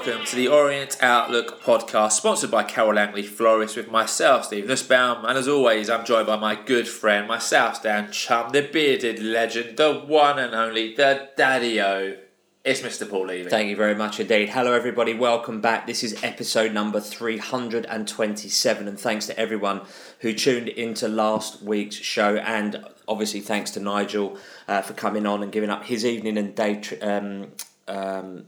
Welcome to the Orient Outlook podcast, sponsored by Carol Langley Florist, with myself, Steve Nussbaum, and as always, I'm joined by my good friend, my Southdown chum, the bearded legend, the one and only, the Daddy-O. It's Mr. Paul Levy. Thank you very much indeed. Hello, everybody. Welcome back. This is episode number 327, and thanks to everyone who tuned into last week's show, and obviously thanks to Nigel uh, for coming on and giving up his evening and day. Tr- um, um,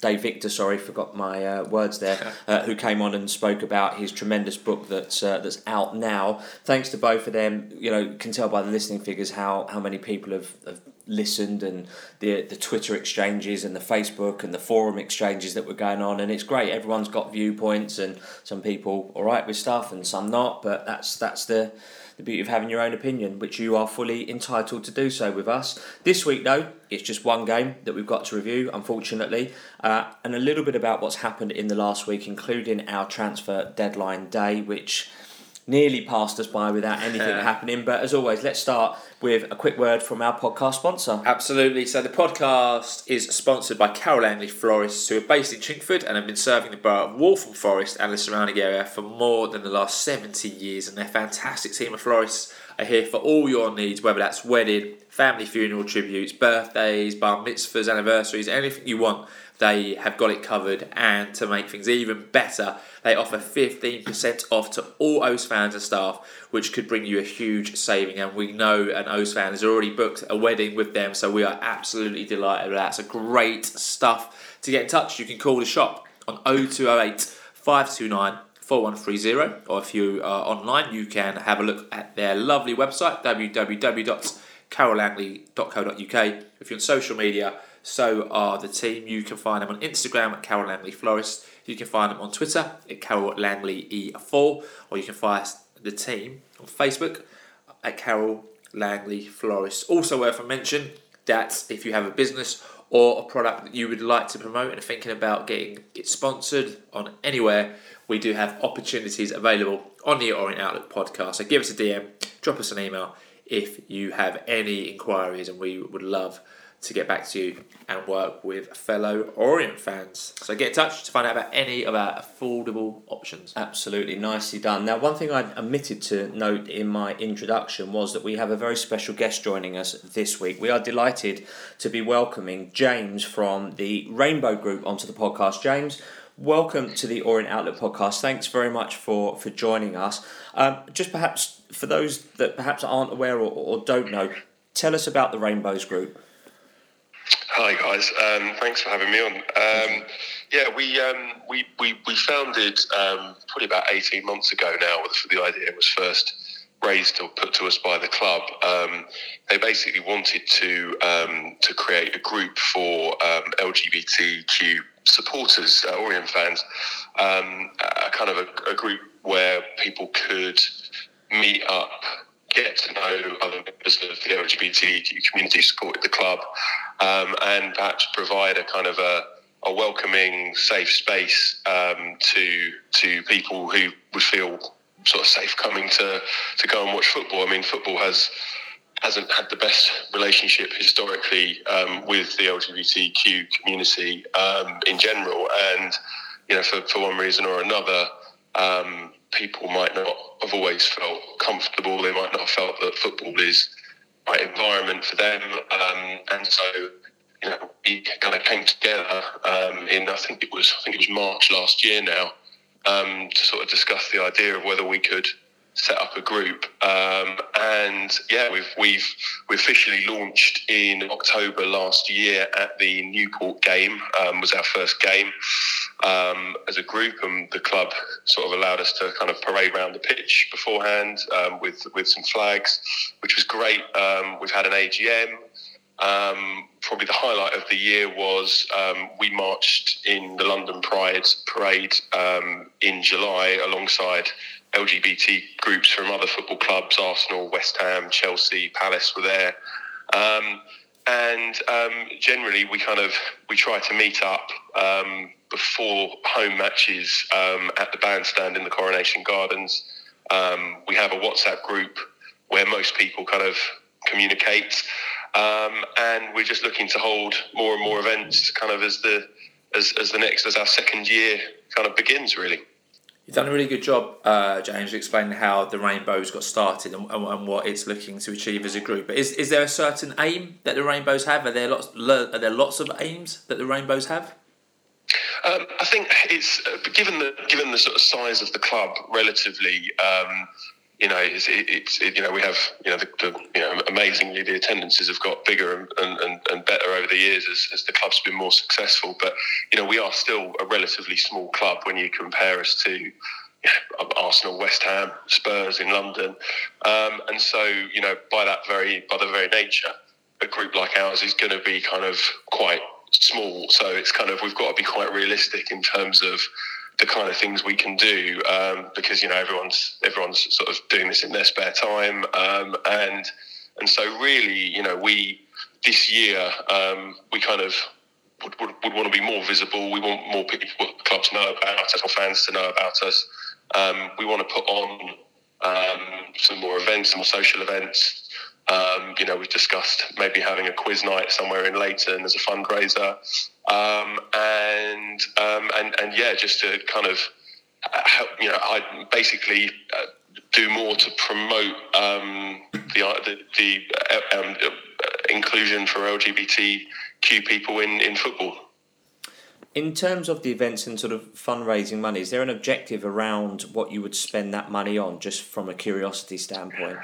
Dave Victor, sorry, forgot my uh, words there, uh, who came on and spoke about his tremendous book that's uh, that's out now. Thanks to both of them, you know, can tell by the listening figures how, how many people have, have listened and the the Twitter exchanges and the Facebook and the forum exchanges that were going on, and it's great. Everyone's got viewpoints, and some people all right with stuff, and some not. But that's that's the the beauty of having your own opinion, which you are fully entitled to do so with us. This week, though, it's just one game that we've got to review, unfortunately, uh, and a little bit about what's happened in the last week, including our transfer deadline day, which nearly passed us by without anything happening. But as always, let's start with a quick word from our podcast sponsor. Absolutely. So the podcast is sponsored by Carol Langley Florists, who are based in Chingford and have been serving the borough of Waltham Forest and the surrounding area for more than the last 70 years. And their fantastic team of florists are here for all your needs, whether that's wedding, family funeral tributes, birthdays, bar mitzvahs, anniversaries, anything you want they have got it covered. And to make things even better, they offer 15% off to all O's fans and staff, which could bring you a huge saving. And we know an O's fan has already booked a wedding with them, so we are absolutely delighted with that. So great stuff. To get in touch, you can call the shop on 0208 529 4130, or if you are online, you can have a look at their lovely website www.carollangley.co.uk. If you're on social media, so are the team. You can find them on Instagram at Carol Langley Florist. You can find them on Twitter at Carol Langley E4, or you can find the team on Facebook at Carol Langley Florist. Also worth a mention that if you have a business or a product that you would like to promote and are thinking about getting it sponsored on anywhere, we do have opportunities available on the Orient Outlook podcast. So give us a DM, drop us an email if you have any inquiries, and we would love to get back to you and work with fellow Orient fans. So get in touch to find out about any of our affordable options. Absolutely, nicely done. Now, one thing I omitted to note in my introduction was that we have a very special guest joining us this week. We are delighted to be welcoming James from the Rainbow Group onto the podcast. James, welcome to the Orient Outlook podcast. Thanks very much for, for joining us. Um, just perhaps for those that perhaps aren't aware or, or don't know, tell us about the Rainbows Group. Hi guys, um, thanks for having me on. Um, yeah, we, um, we we we founded um, probably about eighteen months ago now. The idea was first raised or put to us by the club. Um, they basically wanted to um, to create a group for LGBTQ supporters, uh, Orient fans, a kind of a, a group where people could meet up get to know other members of the LGBTQ community, support the club, um, and perhaps provide a kind of a, a welcoming, safe space um, to to people who would feel sort of safe coming to to go and watch football. I mean, football has hasn't had the best relationship historically um, with the LGBTQ community um, in general, and you know, for, for one reason or another, um, people might not have always felt comfortable. They might not have felt that football is right environment for them. Um, and so, you know, we kind of came together um, in I think it was I think it was March last year now um, to sort of discuss the idea of whether we could set up a group. Um, and yeah, we've we've we officially launched in October last year at the Newport game. Um, was our first game um, as a group, and the club sort of allowed us to kind of parade around the pitch beforehand um, with with some flags, which was great. Um, we've had an AGM. Um, probably the highlight of the year was um, we marched in the London Pride parade um, in July alongside LGBT groups from other football clubs, Arsenal, West Ham, Chelsea, Palace were there. Um, and um, generally, we kind of we try to meet up um, before home matches um, at the bandstand in the Coronation Gardens. Um, we have a WhatsApp group where most people kind of communicate. Um, and we're just looking to hold more and more events, kind of as the as, as the next as our second year kind of begins, really. You've done a really good job, uh, James, explaining how the Rainbows got started and, and, and, what it's looking to achieve as a group. But is, is there a certain aim that the Rainbows have? Are there lots are there lots of aims that the Rainbows have? Um, I think it's uh, given the given the sort of size of the club relatively. Um, you know, it's, it's it, you know we have you know the, the, you know amazingly the attendances have got bigger and, and, and better over the years as, as the club's been more successful. But you know we are still a relatively small club when you compare us to you know, Arsenal, West Ham, Spurs in London, um, and so you know by that very by the very nature, a group like ours is going to be kind of quite small. So it's kind of we've got to be quite realistic in terms of the kind of things we can do um, because you know everyone's everyone's sort of doing this in their spare time um, and and so really you know we this year um, we kind of would, would, would, want to be more visible. We want more people clubs to know about us more fans to know about us. Um, we want to put on um, some more events some more social events um, you know, we've discussed maybe having a quiz night somewhere in Leyton as a fundraiser, um, and um, and and yeah, just to kind of help, you know, I basically uh, do more to promote um, the uh, the, the uh, um, inclusion for LGBTQ people in in football. In terms of the events and sort of fundraising money, is there an objective around what you would spend that money on, just from a curiosity standpoint?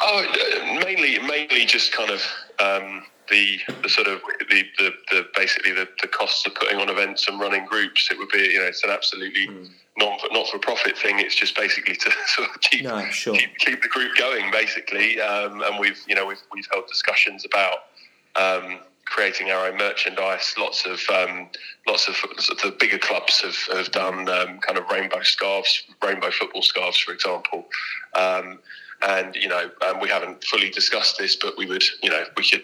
Oh, mainly, mainly just kind of um, the, the sort of the, the, the basically the, the costs of putting on events and running groups. It would be you know it's an absolutely mm. non not for profit thing. It's just basically to sort of keep no, sure. keep, keep, the group going, basically. Um, and we've you know we've we've held discussions about. Um, creating our own merchandise. Lots of um, lots of the bigger clubs have, have done um, kind of rainbow scarves, rainbow football scarves, for example. Um, and you know, um, we haven't fully discussed this, but we would, you know, we could.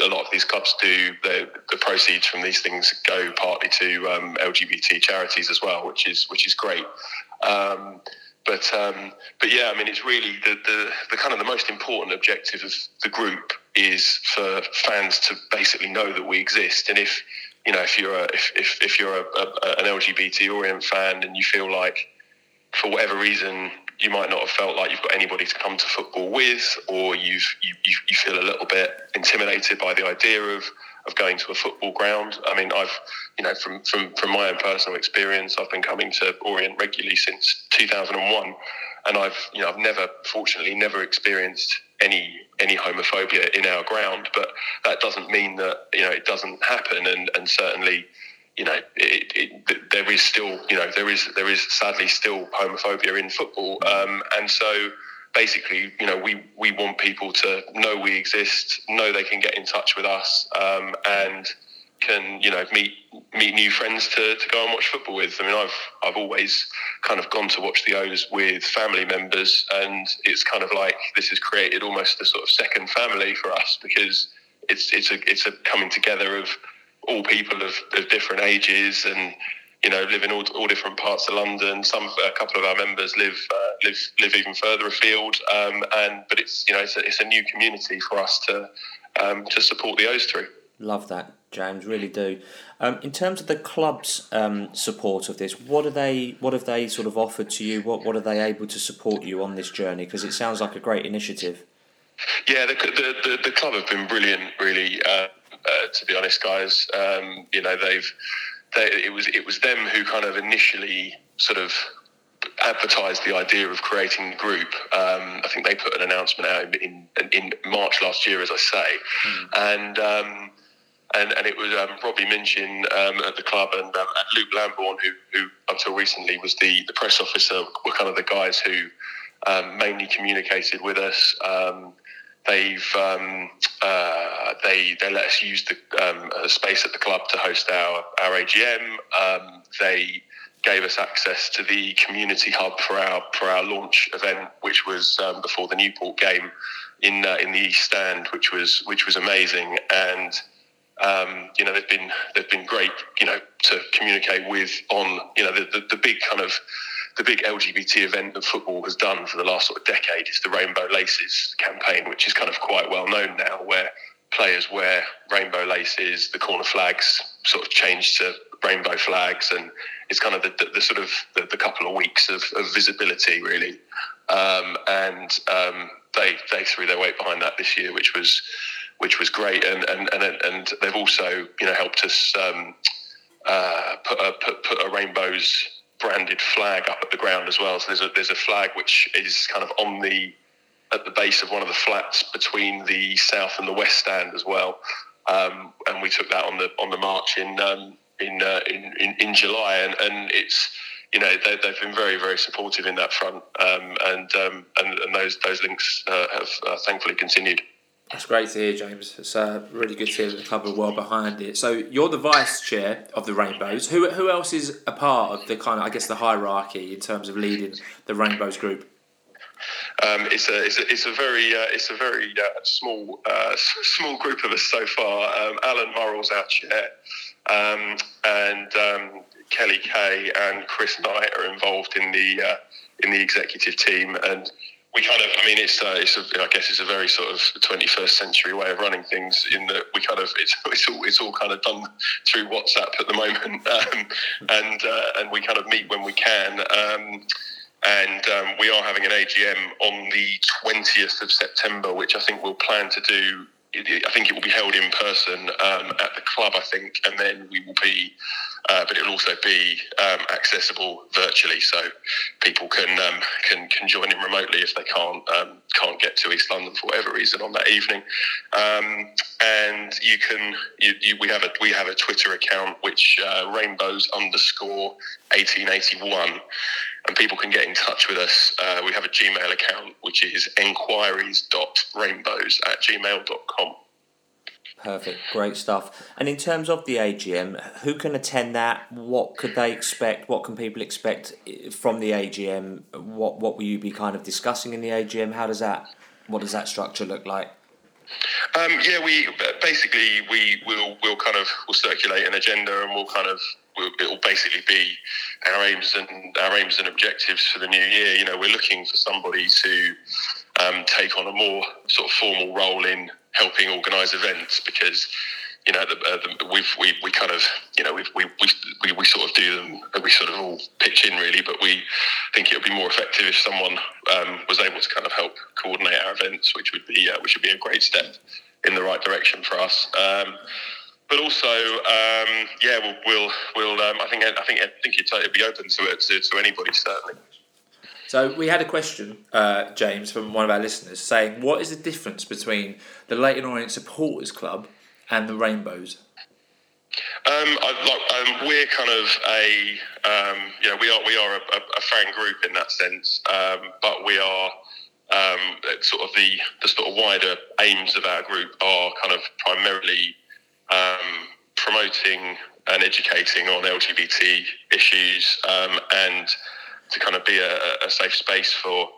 A lot of these clubs do the, the proceeds from these things go partly to um, LGBT charities as well, which is which is great. Um, but um, but yeah, I mean, it's really the, the, the kind of the most important objective of the group is for fans to basically know that we exist. And if you know if you're a, if, if, if you're a, a, an LGBT orient fan and you feel like for whatever reason you might not have felt like you've got anybody to come to football with, or you've you, you, you feel a little bit intimidated by the idea of of going to a football ground. I mean, I've, you know, from, from, from my own personal experience, I've been coming to Orient regularly since 2001. And I've, you know, I've never, fortunately, never experienced any any homophobia in our ground. But that doesn't mean that you know it doesn't happen. And and certainly, you know, it, it, there is still, you know, there is there is sadly still homophobia in football. Um, and so basically, you know, we, we want people to know we exist, know they can get in touch with us, um, and can you know meet meet new friends to, to go and watch football with. I mean, I've I've always kind of gone to watch the O's with family members, and it's kind of like this has created almost a sort of second family for us because it's it's a it's a coming together of all people of, of different ages and you know, live in all, all different parts of London. Some, a couple of our members live uh, live live even further afield, um, and but it's you know it's a, it's a new community for us to um, to support the O's through. Love that, James. Really do. Um, in terms of the club's um, support of this, what are they? What have they sort of offered to you? What What are they able to support you on this journey? Because it sounds like a great initiative. Yeah, the the, the, the club have been brilliant. Really, uh, uh, to be honest, guys. Um, you know they've they, it was it was them who kind of initially sort of advertised the idea of creating the group. Um, I think they put an announcement out in, in, in March last year, as I say, mm. and. Um, and, and it was um, Robbie Minchin um, at the club and, um, and Luke Lamborn, who, who until recently was the, the press officer, were kind of the guys who um, mainly communicated with us. Um, They've um, uh, they they let us use the space at the club to host our our AGM. They gave us access to the community hub for our for our launch event, which was before the Newport game in uh, in the East Stand, which was which was amazing. And um, you know they've been they've been great, you know, to communicate with on you know the, the, the big kind of the big LGBT event that football has done for the last sort of decade is the Rainbow Laces campaign, which is kind of quite well known now, where players wear rainbow laces, the corner flags sort of change to rainbow flags, and it's kind of the, the, the sort of the, the, couple of weeks of, of visibility, really. Um, and um, they they threw their weight behind that this year, which was which was great, and and and, and they've also you know helped us um, uh, put a put, put a rainbows branded flag up at the ground as well. So there's a there's a flag which is kind of on the at the base of one of the flats between the south and the west stand as well. Um, and we took that on the on the march in um, in, uh, in, in in July, and, and it's you know they, have been very very supportive in that front, um, and, um, and and those those links uh, have uh, thankfully continued. That's great to hear, James. It's uh, really good to hear that the club are well behind it. So you're the vice chair of the Rainbows. Who who else is a part of the kind of I guess the hierarchy in terms of leading the Rainbows group? Um, it's a it's a it's a very uh, it's a very uh, small uh, small group of us so far. Um, Alan Murrell's our chair, um, and um, Kelly Kay and Chris Knight are involved in the uh, in the executive team, and we kind of I mean it's uh, it's a, I guess it's a very sort of 21st century way of running things in that we kind of it's it's all it's all kind of done through WhatsApp at the moment, um, and uh, and we kind of meet when we can. Um, and um, we are having an AGM on the 20th of September, which I think we'll plan to do. I think it will be held in person um, at the club, I think, and then we will be, uh, but it will also be um, accessible virtually, so people can um, can can join in remotely if they can't um, can't get to East London for whatever reason on that evening. Um, and you can you, you, we have a we have a Twitter account which uh, rainbows underscore 1881 and people can get in touch with us. Uh, we have a Gmail account, which is enquiries.rainbows at gmail.com. Perfect, great stuff. And in terms of the AGM, who can attend that? What could they expect? What can people expect from the AGM? What what will you be kind of discussing in the AGM? How does that what does that structure look like? Um, yeah, we basically we will we'll kind of we'll circulate an agenda and we'll kind of it will basically be our aims and our aims and objectives for the new year. You know, we're looking for somebody to um, take on a more sort of formal role in helping organise events because you know, the, uh, the, we've we, we kind of you know we've, we, we we sort of do them we sort of all pitch in really, but we think it would be more effective if someone um, was able to kind of help coordinate our events, which would be uh, which would be a great step in the right direction for us. Um, but also, um, yeah, we'll, we'll, we'll um, I think, I think, I think it'd be open to it to, to anybody certainly. So we had a question, uh, James, from one of our listeners saying, "What is the difference between the Leyton Orient Supporters Club and the Rainbows?" Um, I, like, um, we're kind of a, um, you know, we are we are a, a, fan group in that sense, um, but we are um, sort of the the sort of wider aims of our group are kind of primarily um, promoting and educating on LGBT issues um, and to kind of be a, a, safe space for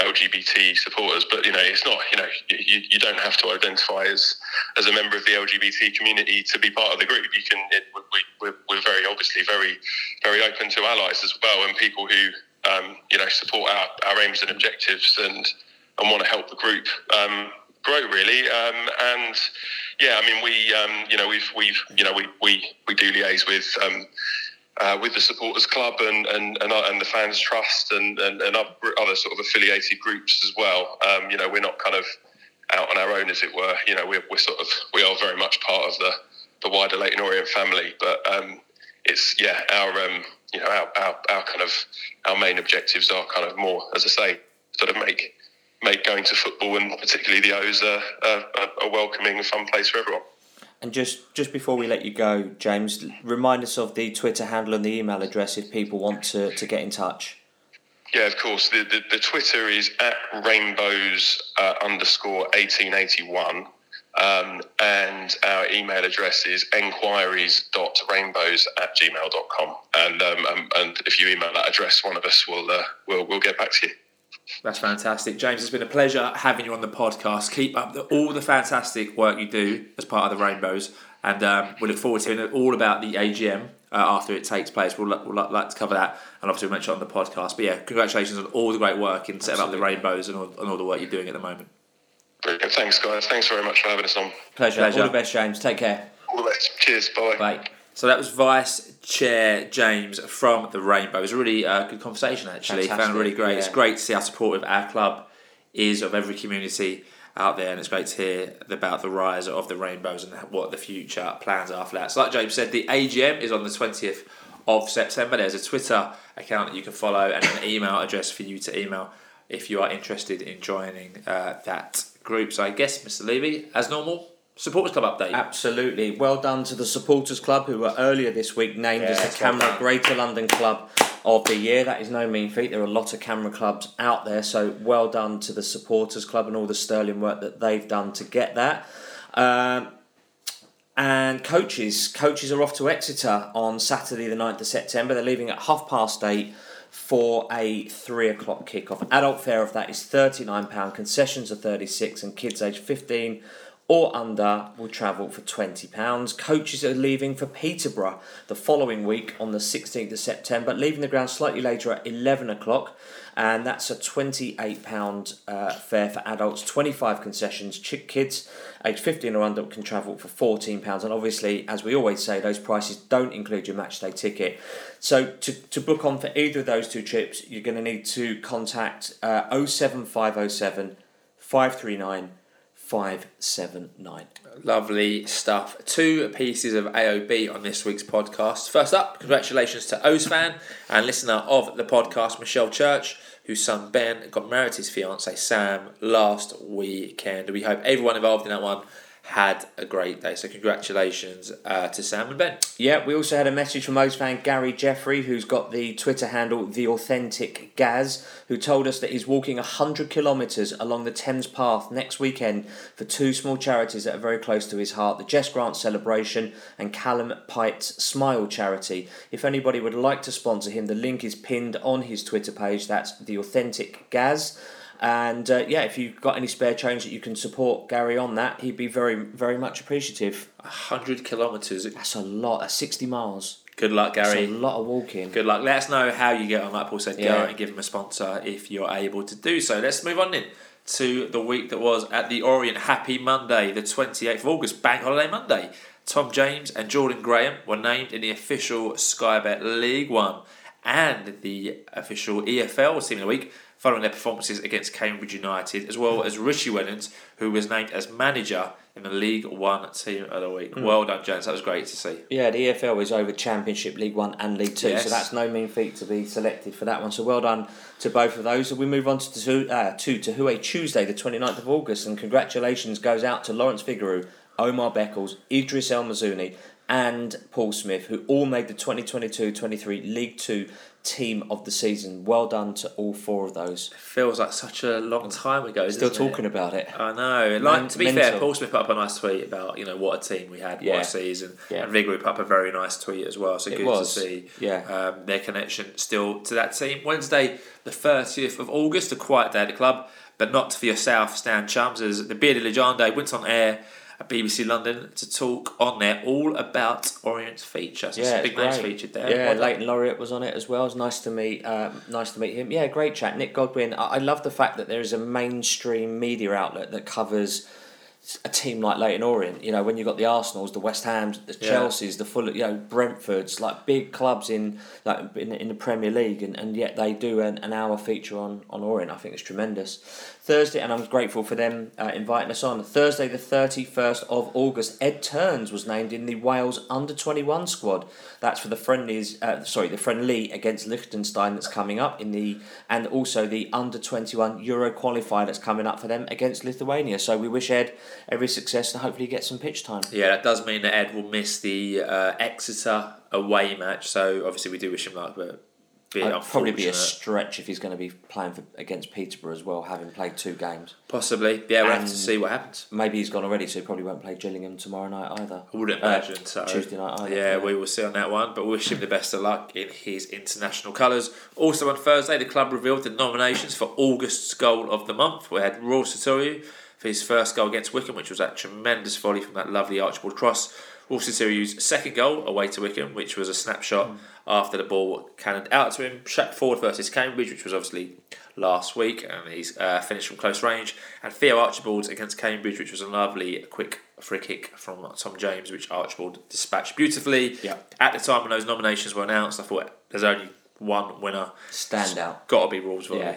LGBT supporters. But you know, it's not. You know, you, you don't have to identify as as a member of the LGBT community to be part of the group. You can. It, we, we're, very obviously very very open to allies as well and people who um, you know support our, our aims and objectives and and want to help the group um, grow really. Um, and yeah, I mean, we um, you know we've we've you know we we, we do liaise with. Um, uh, with the supporters club and and, and, uh, and the fans trust and, and, and, other sort of affiliated groups as well. Um, you know, we're not kind of out on our own, as it were. You know, we're, we're sort of we are very much part of the the wider Leyton Orient family. But um, it's yeah, our um, you know our, our our kind of our main objectives are kind of more, as I say, sort of make make going to football and particularly the O's a, a, a welcoming and fun place for everyone. And just just before we let you go, James, remind us of the Twitter handle and the email address if people want to, to get in touch. Yeah, of course. The, the, the Twitter is at rainbows uh, underscore 1881. Um, and our email address is enquiries.rainbows at gmail.com. And, um, um, and if you email that address, one of us will, uh, will, will get back to you. That's fantastic, James. It's been a pleasure having you on the podcast. Keep up the, all the fantastic work you do as part of the Rainbows, and um, we look forward to hearing all about the AGM uh, after it takes place. We'll, we'll like to cover that, and obviously we'll mention it on the podcast. But yeah, congratulations on all the great work in setting Absolutely. up the Rainbows and all, and all the work you're doing at the moment. Brilliant. Thanks, guys. Thanks very much for having us on. Pleasure. Pleasure. All the best, James. Take care. All the best. Cheers. Bye. Bye. So that was Vice Chair James from the Rainbow. It was a really uh, good conversation, actually. Found it really great. It's great to see how supportive our club is of every community out there, and it's great to hear about the rise of the Rainbows and what the future plans are for that. So, like James said, the AGM is on the 20th of September. There's a Twitter account that you can follow and an email address for you to email if you are interested in joining uh, that group. So, I guess, Mr. Levy, as normal, Supporters Club update. Absolutely. Well done to the Supporters Club, who were earlier this week named as the CAMRA done. Greater London Club of the Year. That is no mean feat. There are a lot of camera clubs out there, so well done to the Supporters Club and all the sterling work that they've done to get that. Um, and coaches. Coaches are off to Exeter on Saturday, the 9th of September. They're leaving at half past eight for a three o'clock kickoff. Adult fare of that is £39, concessions are 36 and kids aged 15 or under will travel for £20. Coaches are leaving for Peterborough the following week on the 16th of September, leaving the ground slightly later at 11 o'clock and that's a £28 uh, fare for adults, 25 concessions. Kids aged 15 or under can travel for £14. And obviously, as we always say, those prices don't include your match day ticket. So to, to book on for either of those two trips, you're going to need to contact uh, 07507 539 579. Lovely stuff. Two pieces of AOB on this week's podcast. First up, congratulations to O's fan and listener of the podcast, Michelle Church, whose son Ben got married to his fiance Sam last weekend. We hope everyone involved in that one had a great day. So congratulations uh, to Sam and Ben. Yeah, we also had a message from O's fan Gary Jeffrey, who's got the Twitter handle The Authentic Gaz, who told us that he's walking 100 kilometres along the Thames Path next weekend for two small charities that are very close to his heart the Jess Grant Celebration and Callum Pite's Smile Charity. If anybody would like to sponsor him, the link is pinned on his Twitter page. That's The Authentic Gaz. And uh, yeah, if you've got any spare change that you can support Gary on that, he'd be very, very much appreciative. 100 kilometres. That's a lot. That's 60 miles. Good luck, That's Gary. a lot of walking. Good luck. Let us know how you get on. Like Paul said, go and give him a sponsor if you're able to do so. Let's move on then to the week that was at the Orient. Happy Monday, the 28th of August, Bank Holiday Monday. Tom James and Jordan Graham were named in the official Sky Bet League One and the official EFL Team of the Week following their performances against Cambridge United, as well as Richie Wellens, who was named as manager in the League One Team of the Week. Well done, gents. That was great to see. Yeah, the EFL is over Championship, League One, and League Two, Yes. so that's no mean feat to be selected for that one. So well done to both of those. So we move on to to, uh, to Tahue Tuesday, the 29th of August, and congratulations goes out to Lawrence Vigouroux, Omar Beckles, Idris El Mizouni, and Paul Smith, who all made the 2022-23 League Two Team of the Season. Well done to all four of those. Feels like such a long time ago. Still doesn't it? talking about it. I know. Like Men- to be mental. fair, Paul Smith put up a nice tweet about you know what a team we had, Yeah. what a season, Yeah. and Vigouroux put up a very nice tweet as well. So It good was. to see Yeah. um, their connection still to that team. Wednesday, the thirtieth of August, a quiet day at the club, but not for yourself, Stan Chums, as the Bearded Legende went on air at BBC London to talk on there all about Orient's feature. So it's big names great. featured there. Yeah, Well. Leighton Laureate was on it as well. It was nice to meet. Um, nice to meet him. Yeah, great chat. Nick Godwin. I, I love the fact that there is a mainstream media outlet that covers a team like Leyton Orient. You know, when you've got the Arsenals, the West Hams, the Yeah. Chelseas, the full, you know, Brentfords, like big clubs in like in, in the Premier League, and, and yet they do an, an hour feature on on Orient. I think it's tremendous. Thursday, and I'm grateful for them uh, inviting us on. Thursday, the 31st of August, Ed Turns was named in the Wales under 21 squad. That's for the friendlies, uh, sorry, the friendly against Liechtenstein that's coming up in the, and also the under 21 Euro qualifier that's coming up for them against Lithuania. So we wish Ed every success and hopefully get some pitch time. Yeah, that does mean that Ed will miss the uh, Exeter away match. So obviously we do wish him luck, but be It'd probably be a stretch if he's going to be playing for, against Peterborough as well, having played two games. Possibly. Yeah, we'll have to see what happens. Maybe he's gone already, so he probably won't play Gillingham tomorrow night either. I wouldn't Uh, imagine so. Tuesday night either. Yeah, we will see on that one, but wish him the best of luck in his international colours. Also on Thursday, the club revealed the nominations for August's goal of the month. We had Ruel Sotiriou for his first goal against Wycombe, which was that tremendous volley from that lovely Archibald cross. Ruel Sotiriou's second goal away to Wycombe, which was a snapshot after the ball cannoned out to him. Shaq Forde versus Cambridge, which was obviously last week, and he's uh, finished from close range. And Theo Archibald against Cambridge, which was a lovely quick free kick from Tom James, which Archibald dispatched beautifully. Yeah. At the time when those nominations were announced, I thought there's only one winner. Standout. Got to be Volley. Yeah.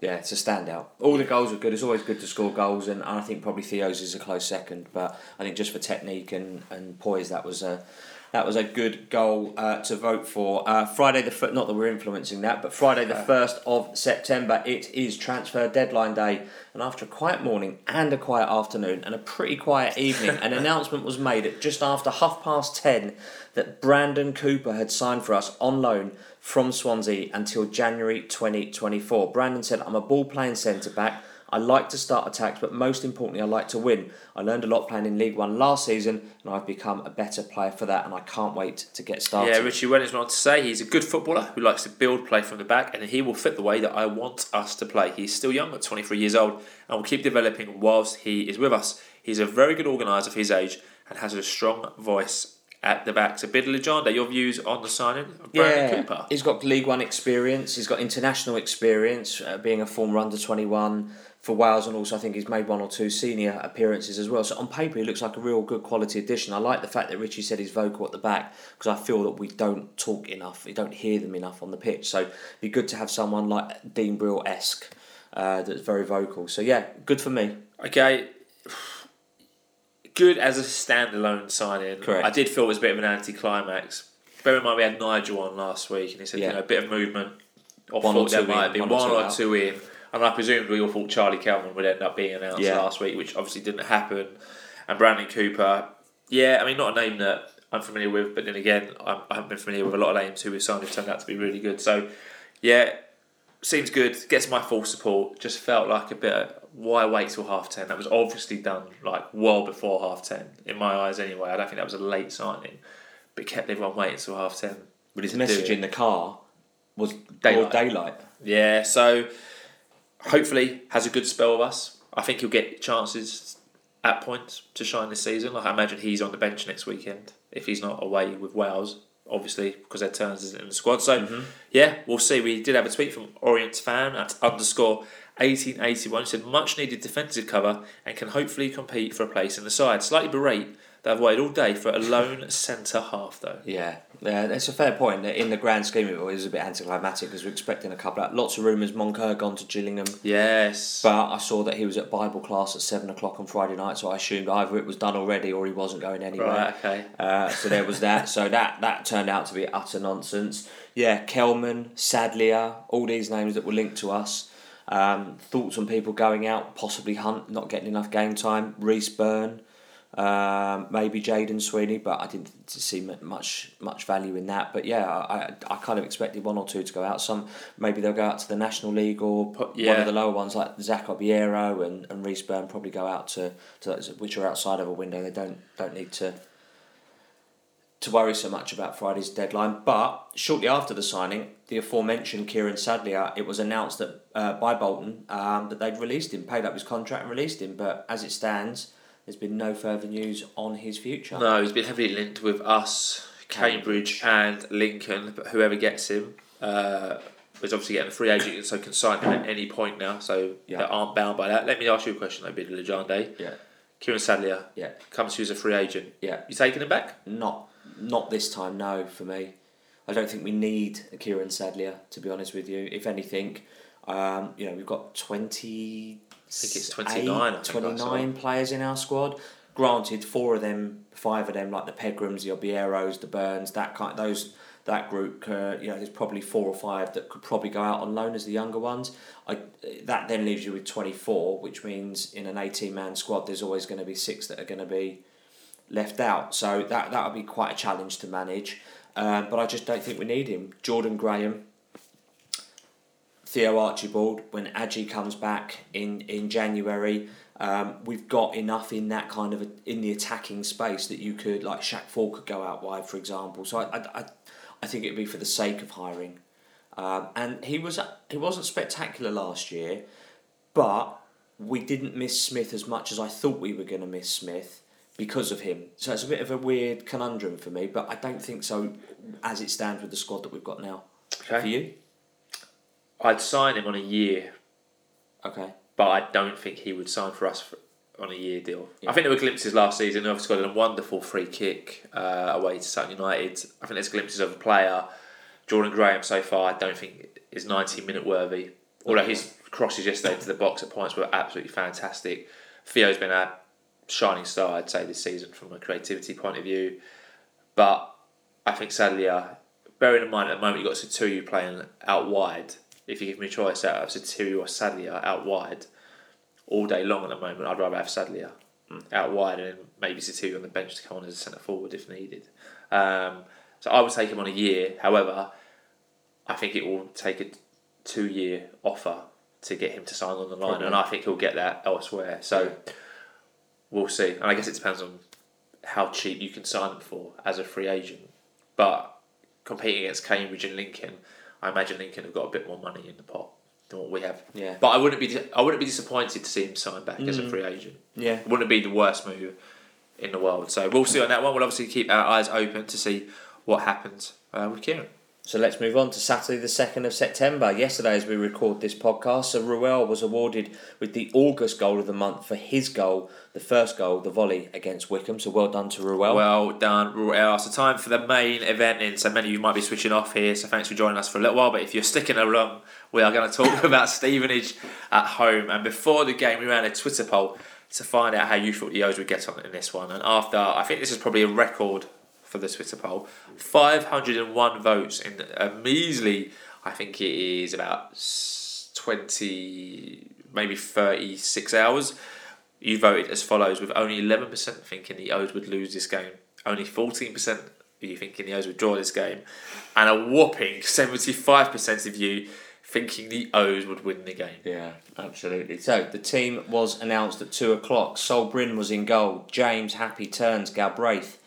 Yeah, it's a standout. All the goals are good. It's always good to score goals, and I think probably Theo's is a close second. But I think just for technique and, and poise, that was a that was a good goal uh, to vote for. Uh, Friday the fir- not that we're influencing that, but Friday the first of September, it is transfer deadline day, and after a quiet morning and a quiet afternoon and a pretty quiet evening, an announcement was made at just after half past ten that Brandon Cooper had signed for us on loan from Swansea until January 2024. Brandon said, I'm a ball playing centre back. I like to start attacks, but most importantly, I like to win. I learned a lot playing in League One last season, and I've become a better player for that, and I can't wait to get started. Yeah, Richie went on to say he's a good footballer who likes to build play from the back and he will fit the way that I want us to play. He's still young at 23 years old and will keep developing whilst he is with us. He's a very good organiser for his age and has a strong voice at the back. So, Legenda, your views on the signing of Brandon yeah, Cooper? he's got League One experience. He's got international experience, uh, being a former under twenty one for Wales, and also I think he's made one or two senior appearances as well. So on paper, he looks like a real good quality addition. I like the fact that Richie said he's vocal at the back because I feel that we don't talk enough, we don't hear them enough on the pitch. So it'd be good to have someone like Dean Brill esque uh, that's very vocal. So yeah, good for me. Okay. Good as a standalone signing. Correct. I did feel it was a bit of an anticlimax. Bear in mind we had Nigel on last week and he said, Yeah. you know, a bit of movement. Or One or thought there two might in, be one one, or two or two in. And I presumed we all thought Charlie Kelman would end up being announced Yeah. last week, which obviously didn't happen. And Brandon Cooper, yeah, I mean, not a name that I'm familiar with, but then again, I'm, I haven't been familiar with a lot of names who have signed who turned out to be really good. So, yeah, seems good. Gets my full support. Just felt like a bit. Of, why wait till half ten? That was obviously done like well before half ten in my eyes. Anyway, I don't think that was a late signing, but kept everyone waiting till half ten. But his message in the car was Daylight. daylight. Yeah, so hopefully has a good spell with us. I think he'll get chances at points to shine this season. Like I imagine he's on the bench next weekend if he's not away with Wales, obviously because their turns isn't in the squad. So mm-hmm. yeah, we'll see. We did have a tweet from Orient fan at underscore. 1881 said much needed defensive cover and can hopefully compete for a place in the side. Slightly berate that I've waited all day for a lone centre half though. Yeah, yeah, that's a fair point. In the grand scheme of it, it was a bit anticlimactic because we're expecting a couple. Of, lots of rumours. Moncur gone to Gillingham, Yes. but I saw that he was at Bible class at seven o'clock on Friday night, so I assumed either it was done already or he wasn't going anywhere. right, okay. Uh, so there was that. So that that turned out to be utter nonsense. Yeah, Kelman, Sadlier, all these names that were linked to us. Um, thoughts on people going out, possibly Hunt not getting enough game time. Rhys Byrne, um, maybe Jayden Sweeney, but I didn't see much much value in that. But yeah, I, I, kind of expected one or two to go out. Some maybe they'll go out to the National League or one yeah. of the lower ones like Zech Obiero and, and Rhys Byrne probably go out to, to those which are outside of a window. They don't don't need to to worry so much about Friday's deadline. But shortly after the signing, the aforementioned Kieran Sadlier, it was announced that uh, by Bolton um, that they'd released him, paid up his contract and released him. But as it stands, there's been no further news on his future. No, he's been heavily linked with us, Cambridge, and Lincoln. But whoever gets him uh, is obviously getting a free agent, so can sign him at any point now. So Yeah. they aren't bound by that. Let me ask you a question, though, Bidder Legende. Yeah, Kieran Sadlier yeah, comes to you as a free agent. yeah. You taking him back? Not not this time. No, for me, I don't think we need a Kieran Sadlier. To be honest with you, if anything, um, you know we've got twenty. Think it's 29, I think I saw. 29 players in our squad. Granted, four of them, five of them, like the Pegrams, the Obieros, the Burns, that kind, those that group. Uh, you know, there's probably four or five that could probably go out on loan as the younger ones. I, that then leaves you with 24, which means in an 18 man squad, there's always going to be six that are going to be left out. So that that would be quite a challenge to manage. Um, but I just don't think we need him. Jordan Graham, Theo Archibald when Adji comes back in in January. Um, we've got enough in that kind of a, in the attacking space that you could like Shaq Forde could go out wide, for example. So I, I, I, I think it'd be for the sake of hiring. Um, and he was he wasn't spectacular last year, but we didn't miss Smith as much as I thought we were going to miss Smith because of him. So it's a bit of a weird conundrum for me, but I don't think so as it stands with the squad that we've got now. Okay. For you? I'd sign him on a year, Okay. but I don't think he would sign for us for, on a year deal. I think there were glimpses last season. Obviously, got a wonderful free kick uh, away to Sutton United. I think there's glimpses of a player. Jordan Graham so far, I don't think is 90 minute worthy. Although his crosses yesterday to the box at points were absolutely fantastic. Theo's been a shining star, I'd say, this season from a creativity point of view. But I think sadly, uh, bearing in mind at the moment you've got Sotiriou playing out wide. If you give me a choice out of Sotiriou or Sadlier out wide all day long at the moment, I'd rather have Sadlier out wide and maybe Sotiriou on the bench to come on as a centre forward if needed. Um, so I would take him on a year. However, I think it will take a two year offer to get him to sign on the line, Probably. and I think he'll get that elsewhere. So we'll see. And I guess it depends on how cheap you can sign him for as a free agent. But competing against Cambridge and Lincoln, I imagine Lincoln have got a bit more money in the pot than what we have. Yeah. But I wouldn't be I wouldn't be disappointed to see him sign back as a Mm. free agent. Yeah. It wouldn't be the worst move in the world. So we'll see on that one. We'll obviously keep our eyes open to see what happens uh, with Kieran. So let's move on to Saturday, the 2nd of September. Yesterday, as we record this podcast, so Ruel was awarded with the August goal of the month for his goal, the first goal, the volley against Wycombe. So well done to Ruel. Well done, Ruel. So time for the main event in. So many of you might be switching off here. So thanks for joining us for a little while. But if you're sticking along, we are going to talk about Stevenage at home. And before the game, we ran a Twitter poll to find out how you thought the O's would get on in this one. And after, I think this is probably a record for the Twitter poll. 501 votes in a measly, I think it is about 20, maybe 36 hours. You voted as follows, with only 11% thinking the O's would lose this game, only 14% of you thinking the O's would draw this game, and a whopping 75% of you thinking the O's would win the game. Yeah, absolutely. So the team was announced at two o'clock. Sol Brynn was in goal. James Happe Turns Galbraith.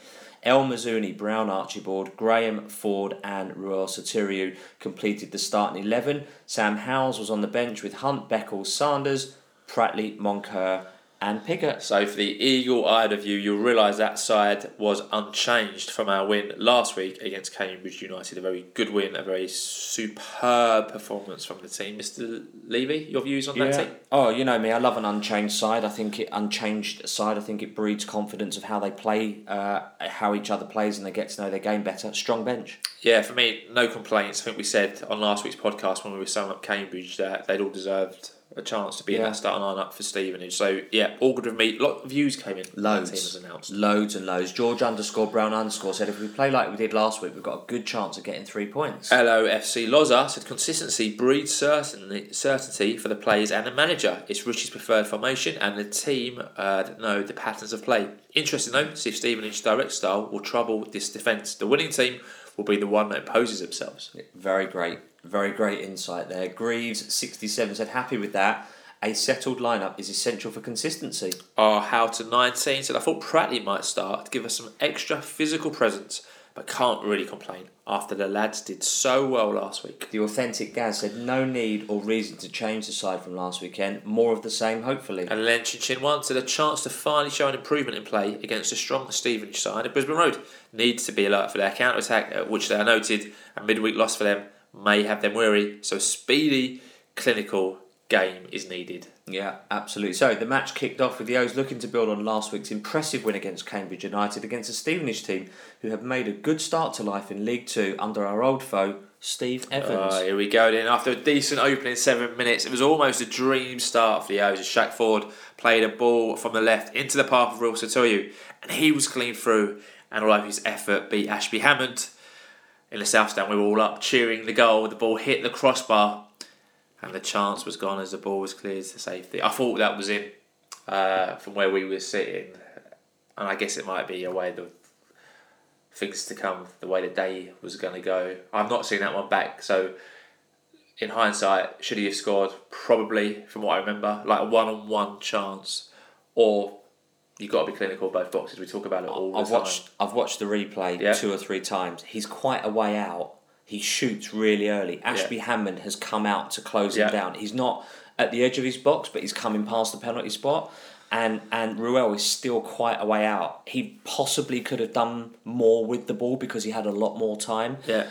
El Mizouni, Brown Archibald, Graham Forde, and Ruel Sotiriou completed the starting 11. Sam Howes was on the bench with Hunt, Beckles, Sanders, Pratley, Moncur, and. So for the eagle-eyed of you, you'll realise that side was unchanged from our win last week against Cambridge United. A very good win, a very superb performance from the team. Mr. Levy, your views on that team? Oh, you know me. I love an unchanged side. I think it unchanged side. I think it breeds confidence of how they play, uh, how each other plays, and they get to know their game better. Strong bench. Yeah, for me, no complaints. I think we said on last week's podcast when we were summing up Cambridge that they'd all deserved a chance to be in Yeah. that starting lineup for Stevenage. So yeah, all good with me. A lot of views came in. Loads. That team was announced. Loads and loads. George underscore Brown underscore said if we play like we did last week, we've got a good chance of getting three points. LOFC Loza said consistency breeds certainty, certainty for the players and the manager. It's Richie's preferred formation and the team uh, that know the patterns of play. Interesting though, see if Stevenage's direct style will trouble this defence. The winning team will be the one that imposes themselves. Very great. Very great insight there. Greaves67 said happy with that. A settled lineup is essential for consistency. Our How to 19 said I thought Pratley might start to give us some extra physical presence, but can't really complain after the lads did so well last week. The authentic Gaz said no need or reason to change the side from last weekend. More of the same, hopefully. And Len Chin One said a chance to finally show an improvement in play against a strong Stevenage side at Brisbane Road. Needs to be alert for their counter attack, uh, which they are noted. A midweek loss for them may have them weary. So speedy, clinical game is needed. Yeah, absolutely. So the match kicked off with the O's looking to build on last week's impressive win against Cambridge United against a Stevenage team who have made a good start to life in League Two under our old foe, Steve ah, Evans. Oh, here we go then. After a decent opening seven minutes, it was almost a dream start for the O's. as Shaq Forde played a ball from the left into the path of Ruel Sotiriou, and he was clean through. And although his effort beat Ashby Hammond in the South Stand, we were all up cheering the goal. The ball hit the crossbar, and the chance was gone as the ball was cleared to safety. I thought that was in uh, from where we were sitting, and I guess it might be a way the things to come, the way the day was going to go. I've not seen that one back, so in hindsight, should he have scored? Probably, from what I remember, like a one-on-one chance, or you got to be clinical both boxes. We talk about it all I've the time. watched I've watched the replay Yeah. two or three times. He's quite a way out. He shoots really early. Ashby Hammond has come out to close Yeah. him down. He's not at the edge of his box, but he's coming past the penalty spot. And and Ruel is still quite a way out. He possibly could have done more with the ball because he had a lot more time. Yeah.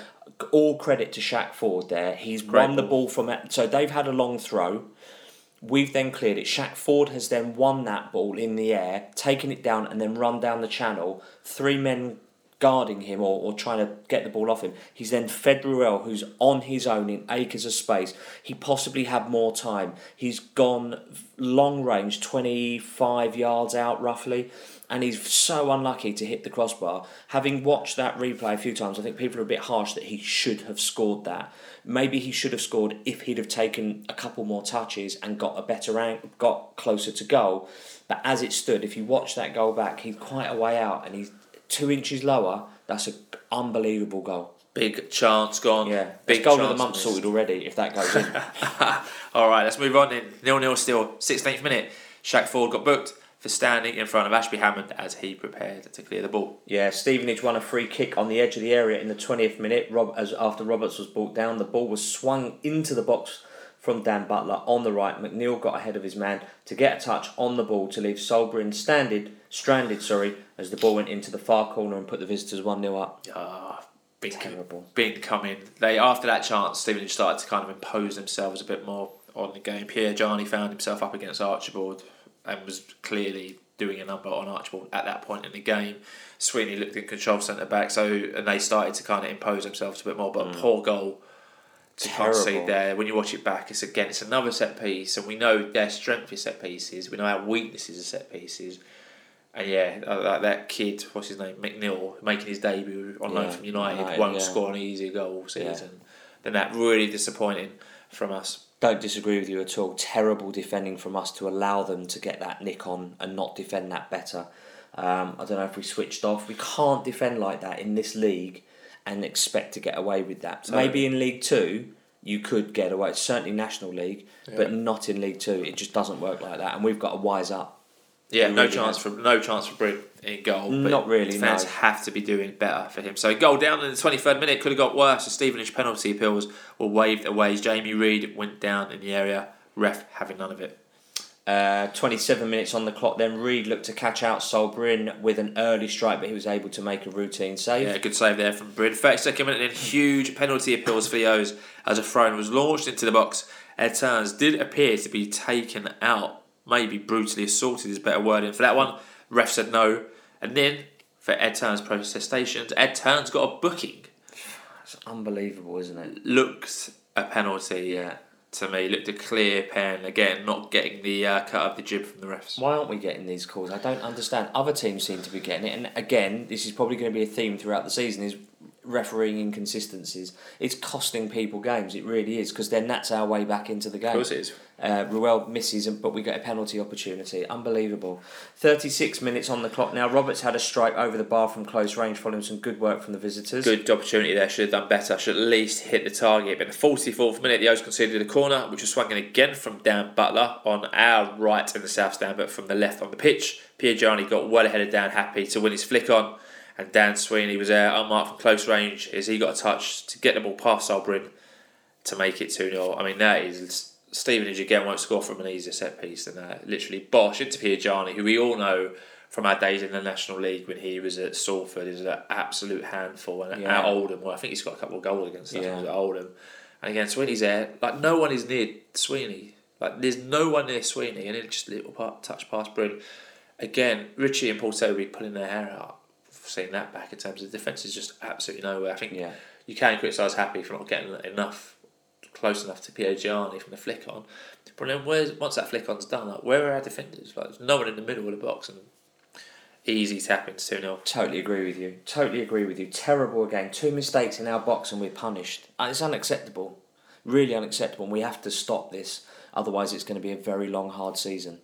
All credit to Shaq Forde there. He's Great won the ball. ball from so they've had a long throw. We've then cleared it. Shaq Forde has then won that ball in the air, taken it down, and then run down the channel. Three men guarding him or, or trying to get the ball off him. He's then fed Ruel, who's on his own in acres of space. He possibly had more time. He's gone long range, 25 yards out roughly, and he's so unlucky to hit the crossbar. Having watched that replay a few times, I think people are a bit harsh that he should have scored that. Maybe he should have scored if he'd have taken a couple more touches and got a better rank, got closer to goal. But as it stood, if you watch that goal back, he's quite a way out and he's two inches lower. That's an unbelievable goal. Big chance gone. Yeah, big goal of the month sorted already. If that goes in, All right, let's move on then. Nil nil still. 16th minute. Shaq Forde got booked for standing in front of Ashby Hammond as he prepared to clear the ball. yeah, Stevenage won a free kick on the edge of the area in the twentieth minute. Rob, as after Roberts was brought down, the ball was swung into the box from Dan Butler on the right. McNeil got ahead of his man to get a touch on the ball to leave Sol Brynn standed, stranded. Sorry, as the ball went into the far corner and put the visitors one 0 up. Ah, big, Terrible. big coming. They after that chance, Stevenage started to kind of impose themselves a bit more on the game. Piergianni found himself up against Archibald and was clearly doing a number on Archibald at that point in the game. Sweeney looked in control centre back, so and they started to kind of impose themselves a bit more. But a poor goal to Mm. Terrible. concede there. When you watch it back, it's again it's another set piece, and we know their strength is set pieces. We know our weaknesses are set pieces. And yeah, like that kid, what's his name, McNeil, making his debut on loan Yeah, from United, United, won't yeah. score an easy goal all Yeah. season. Then that really disappointing from us. Don't disagree with you at all. Terrible defending from us to allow them to get that nick on and not defend that better. Um, I don't know if we switched off. We can't defend like that in this league and expect to get away with that. Maybe in League Two you could get away. Certainly National League, but not in League Two. It just doesn't work like that, and we've got to wise up. Yeah, no really chance for no chance for Brynn in goal. But Not really, Fans no. have to be doing better for him. So goal down in the twenty third minute could have got worse. The Stevenage penalty appeals were waved away. Jamie Reid went down in the area. Ref having none of it. Uh, 27 minutes on the clock. Then Reid looked to catch out Sol Brynn with an early strike, but he was able to make a routine save. Yeah, good save there from Brynn. 32nd minute, then huge penalty appeals for the O's as a throw was launched into the box. Ed Turns did appear to be taken out, maybe brutally assaulted is better wording for that one. Ref said no. And then for Ed Turns' protestations, Ed Turns got a booking. It's unbelievable, isn't it? Looked a penalty Yeah. to me, looked a clear pen. Again, not getting the uh, cut of the jib from the refs. Why aren't we getting these calls? I don't understand. Other teams seem to be getting it, and again, this is probably going to be a theme throughout the season: is refereeing inconsistencies. It's costing people games. It really is because then that's our way back into the game. Of course it is. Uh, Ruel misses, but we get a penalty opportunity. Unbelievable. 36 minutes on the clock now. Roberts had a strike over the bar from close range following some good work from the visitors. Good opportunity there. Should have done better. Should at least hit the target. But in the 44th minute, the O's conceded a corner, which was swung in again from Dan Butler on our right in the south stand, but from the left on the pitch. Pierre got well ahead of Dan Happe to win his flick on, and Dan Sweeney was there unmarked from close range as he got a touch to get the ball past Sol Brynn to make it 2 0. I mean, that is. Stevenage again won't score from an easier set piece than that. Literally, Bosch into Piergianni, who we all know from our days in the National League when he was at Salford, is an absolute handful. And Yeah. at Oldham, well, I think he's got a couple of goals against us Yeah. at Oldham. And again, Sweeney's there. Like, no one is near Sweeney. Like, there's no one near Sweeney, and it just a little part, touch past Brynn. Again, Richie and Paul Toby pulling their hair out. Seeing that back in terms of defence is just absolutely nowhere. I think Yeah. you can criticise Happe for not getting enough close enough to Piergianni from the flick on. But then where's once that flick on's done, like where are our defenders? Like there's no one in the middle of the box and easy tap into 2 0. Totally agree with you. Totally agree with you. Terrible again. Two mistakes in our box and we're punished. It's unacceptable. Really unacceptable. And we have to stop this. Otherwise, it's going to be a very long, hard season.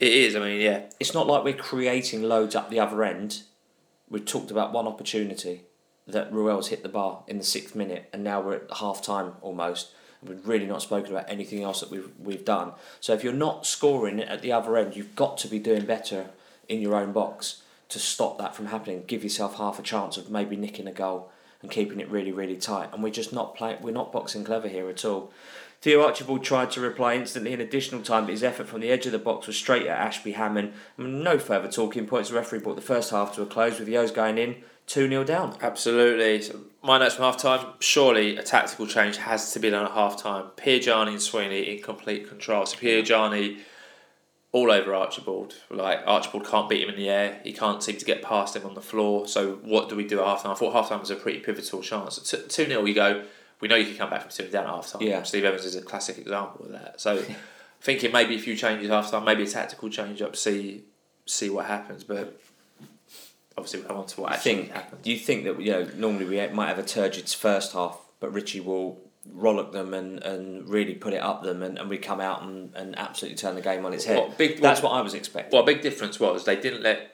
It is, I mean, yeah. It's not like we're creating loads up the other end. We've talked about one opportunity that Ruel's hit the bar in the sixth minute, and now we're at half time almost. We've really not spoken about anything else that we've we've done. So if you're not scoring at the other end, you've got to be doing better in your own box to stop that from happening. Give yourself half a chance of maybe nicking a goal and keeping it really really tight. And we're just not playing. We're not boxing clever here at all. Theo Archibald tried to reply instantly in additional time, but his effort from the edge of the box was straight at Ashby Hammond. no further talking points. The referee brought the first half to a close with the O's going in 2 0 down. Absolutely. So my notes from half time surely a tactical change has to be done at half time. Piergianni and Sweeney in complete control. So Piergianni all over Archibald. Like Archibald can't beat him in the air. He can't seem to get past him on the floor. So what do we do at half time? I thought half time was a pretty pivotal chance. 2 0, you go, we know you can come back from 2 down at half time. Yeah. Steve Evans is a classic example of that. So thinking maybe a few changes half time, maybe a tactical change up, see see what happens. But obviously we'll come on to what I actually think, happened. do you think that you know normally we might have a turgid first half, but Richie will rollock them and, and really put it up them, and, and we come out and, and absolutely turn the game on its head. What big- That's what- what I was expecting. Well, a big difference was they didn't let.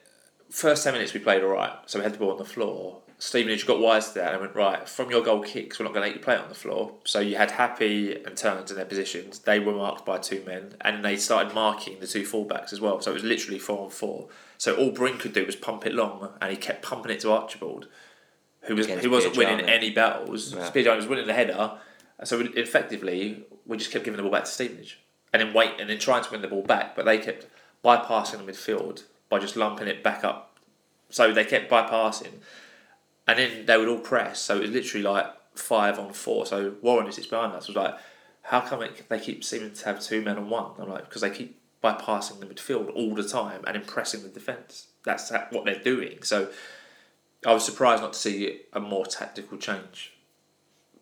First 10 minutes we played alright, so we had the ball on the floor. Stevenage got wise to that and went, right, from your goal kicks, we're not going to let you play it on the floor. So you had Happe and Turns in their positions. They were marked by two men, and they started marking the two fullbacks as well. So it was literally four on four. So all Brynn could do was pump it long, and he kept pumping it to Archibald, who was Against who wasn't winning any battles. Yeah. Piergianni was winning the header, so effectively we just kept giving the ball back to Stevenage, and then wait, and then trying to win the ball back, but they kept bypassing the midfield by just lumping it back up. So they kept bypassing, and then they would all press. So it was literally like five on four. So Warren, who sits behind us, was like, "How come it, they keep seeming to have two men on one?" I'm like, "Because they keep bypassing the midfield all the time and impressing the defence. That's what they're doing." So I was surprised not to see a more tactical change.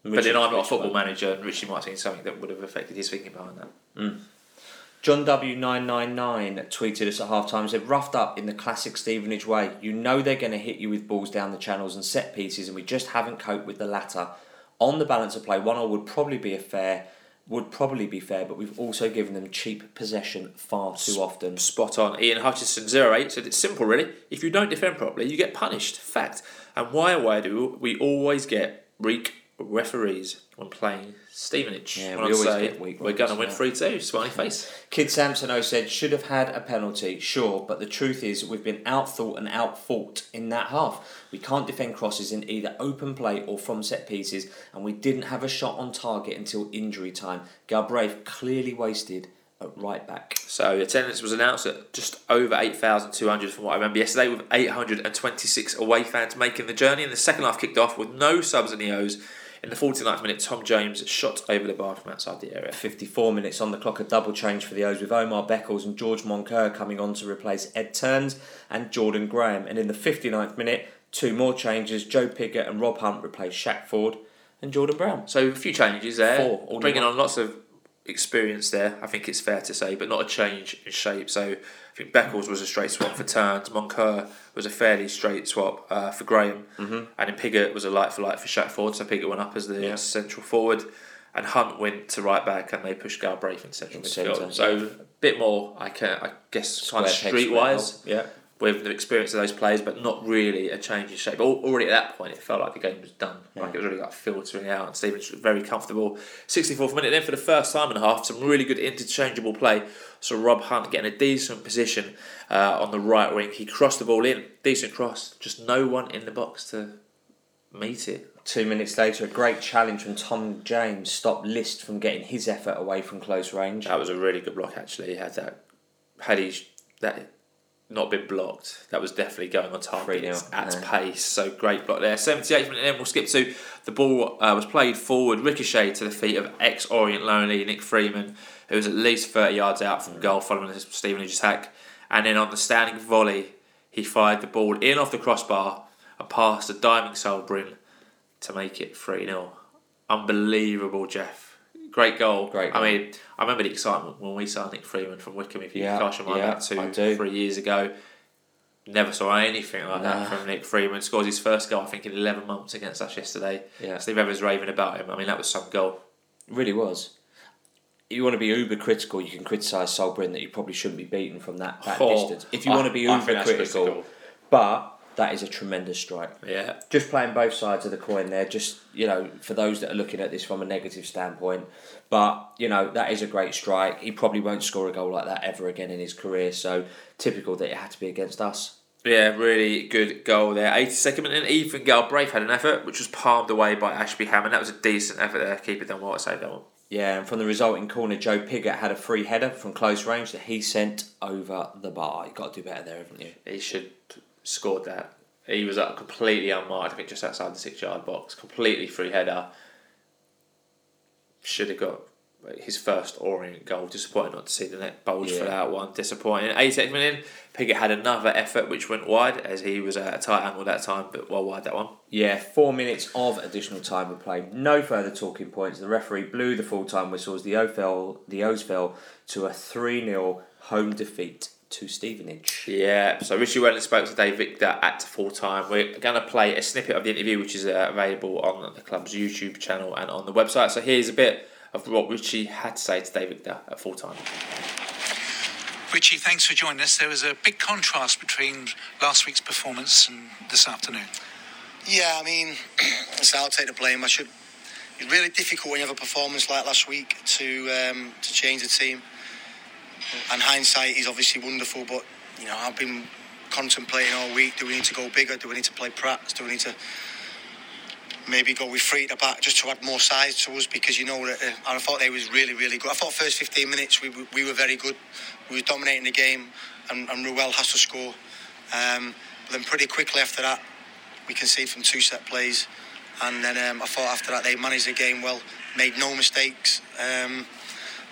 but then I'm not a football manager, and Richie might have seen something that would have affected his thinking behind that. Mm. John W999 tweeted us at half time said, roughed up in the classic Stevenage way. You know they're going to hit you with balls down the channels and set pieces, and we just haven't coped with the latter. On the balance of play, 1 0 would probably be a fair. Would probably be fair, but we've also given them cheap possession far too often. Spot on. Ian Hutchison 08 said it's simple really. If you don't defend properly, you get punished. Fact. And why why do we always get weak referees when playing Stevenage? Yeah, we always say get weak We're going to win 3 2. Smiley face. Kid Samsono said, should have had a penalty, sure, but the truth is we've been outthought and outfought in that half. We can't defend crosses in either open play or from set pieces, and we didn't have a shot on target until injury time. Galbraith clearly wasted at right back. So attendance was announced at just over 8,200 from what I remember yesterday, with 826 away fans making the journey. And the second half kicked off with no subs in the O's. In the 49th minute, Tom James shot over the bar from outside the area. 54 minutes on the clock, a double change for the O's with Omar Beckles and George Moncur coming on to replace Ed Turns and Jordan Graham. And in the 59th minute, two more changes. Joe Pigott and Rob Hunt replaced Shaq Forde and Jordan Brown. So a few changes there. Four, bringing on lots of experience there. I think it's fair to say, but not a change in shape. So I think Beckles was a straight swap for Turns. Moncur was a fairly straight swap uh, for Graham, mm-hmm. and then Pigott was a light for light for Shaq Forde. So Pigott went up as the Yeah. central forward, and Hunt went to right back, and they pushed Galbraith in central In midfield. centre, so a bit more, I can, I guess, kind of streetwise. Yeah. With the experience of those players, but not really a change in shape. Al- Already at that point, it felt like the game was done. Like it was really like filtering out, and Stevens was very comfortable. 64th minute, then for the first time and a half, some really good interchangeable play. So Rob Hunt getting a decent position uh, on the right wing. He crossed the ball in, decent cross, just no one in the box to meet it. Two minutes later, a great challenge from Tom James stopped List from getting his effort away from close range. That was a really good block actually. He had that, had he that not been blocked, that was definitely going on target at yeah. pace. So great block there. 78th minute, then we'll skip to the ball uh, was played forward, ricochet to the feet of ex Orient lonely Nick Freeman, who was at least 30 yards out from goal following the Stevenage attack. And then on the standing volley, he fired the ball in off the crossbar and past a diving Sol Brynn to make it 3 0. Unbelievable, Jeff. Great goal. Great I mean, I remember the excitement when we signed Nick Freeman from Wycombe, if you Yeah, mind yeah, back two, three years ago. Never saw anything like Nah. that from Nick Freeman. Scores his first goal, I think, in 11 months against us yesterday. Yeah. Steve Evans raving about him. I mean, that was some goal. really was. If you want to be uber critical, you can criticise Sol Brynn that he probably shouldn't be beaten from that, that Oh, distance. If you I- want to be uber critical, critical, but that is a tremendous strike. Yeah. Just playing both sides of the coin there, just, you know, for those that are looking at this from a negative standpoint. But, you know, that is a great strike. He probably won't score a goal like that ever again in his career. So typical that it had to be against us. Yeah, really good goal there. 82nd minute, Ethan Galbraith had an effort, which was palmed away by Ashby Hammond. That was a decent effort there. Keeper done well to save that one. Yeah, and from the resulting corner, Joe Pigott had a free header from close range that he sent over the bar. You've got to do better there, haven't you? He should scored that. He was up completely unmarked, I think just outside the six yard box. Completely free header. Should have got his first Orient goal. Disappointing not to see the net bulge for that one. Disappointing. 88th minute, Pigott had another effort which went wide as he was at a tight angle that time, but well wide that one. Yeah, four minutes of additional time were played. No further talking points. The referee blew the full time whistles. The O fell, the O's fell to a 3 0 home defeat to Stevenage. Yeah, so Richie Wellens spoke to Dave Victor at full time. We're going to play a snippet of the interview, which is uh, available on the club's YouTube channel and on the website. So here's a bit of what Richie had to say to Dave Victor at full time. Richie, thanks for joining us. There was a big contrast between last week's performance and this afternoon. Yeah, I mean, so I'll take the blame. I should. It's really difficult when you have a performance like last week to um, to change the team. And hindsight is obviously wonderful, but you know I've been contemplating all week: do we need to go bigger? Do we need to play Prats? Do we need to maybe go with three at the back just to add more size to us? Because you know that uh, I thought they was really, really good. I thought first 15 minutes we, we were very good. We were dominating the game, and, and Ruel has to score. Um, but then pretty quickly after that, we conceded from two set plays, and then um, I thought after that they managed the game well, made no mistakes. Um,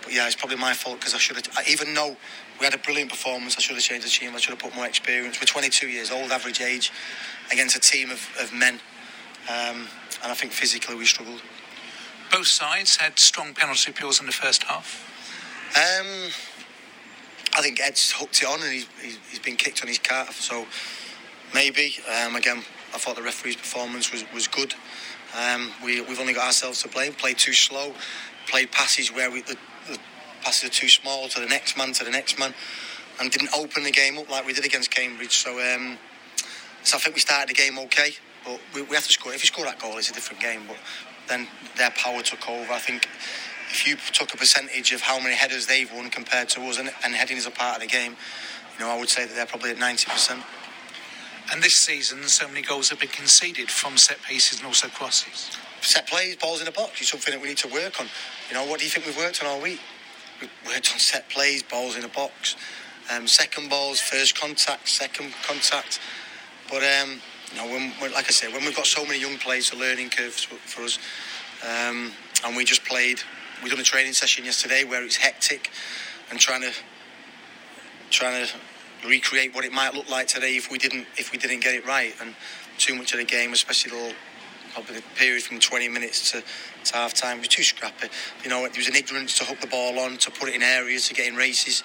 but yeah, it's probably my fault because I should have. Even though we had a brilliant performance, I should have changed the team. I should have put more experience. We're 22 years old, average age, against a team of, of men, um, and I think physically we struggled. Both sides had strong penalty appeals in the first half. Um, I think Ed's hooked it on and he's, he's, he's been kicked on his calf. So maybe um, again, I thought the referee's performance was was good. Um, we we've only got ourselves to blame. Played too slow. Played passes where we the passes are too small to the next man to the next man, and didn't open the game up like we did against Cambridge. So um, so I think we started the game okay, but we, we have to score. If you score that goal, it's a different game. But then their power took over. I think if you took a percentage of how many headers they've won compared to us, and, and heading is a part of the game, you know, I would say that they're probably at ninety percent. And this season, so many goals have been conceded from set pieces and also crosses. Set plays, balls in the box is something that we need to work on. You know, what do you think we've worked on all week? Worked on set plays, balls in the box, um, second balls, first contact, second contact. But um, you know, when, when, like I said, when we've got so many young players, the learning curves for, for us, um, and we just played. We done a training session yesterday where it's hectic and trying to trying to recreate what it might look like today if we didn't if we didn't get it right. And too much of the game, especially the probably the period from 20 minutes to, to half time, was too scrappy. You know, there was an ignorance to hook the ball on, to put it in areas, to get in races.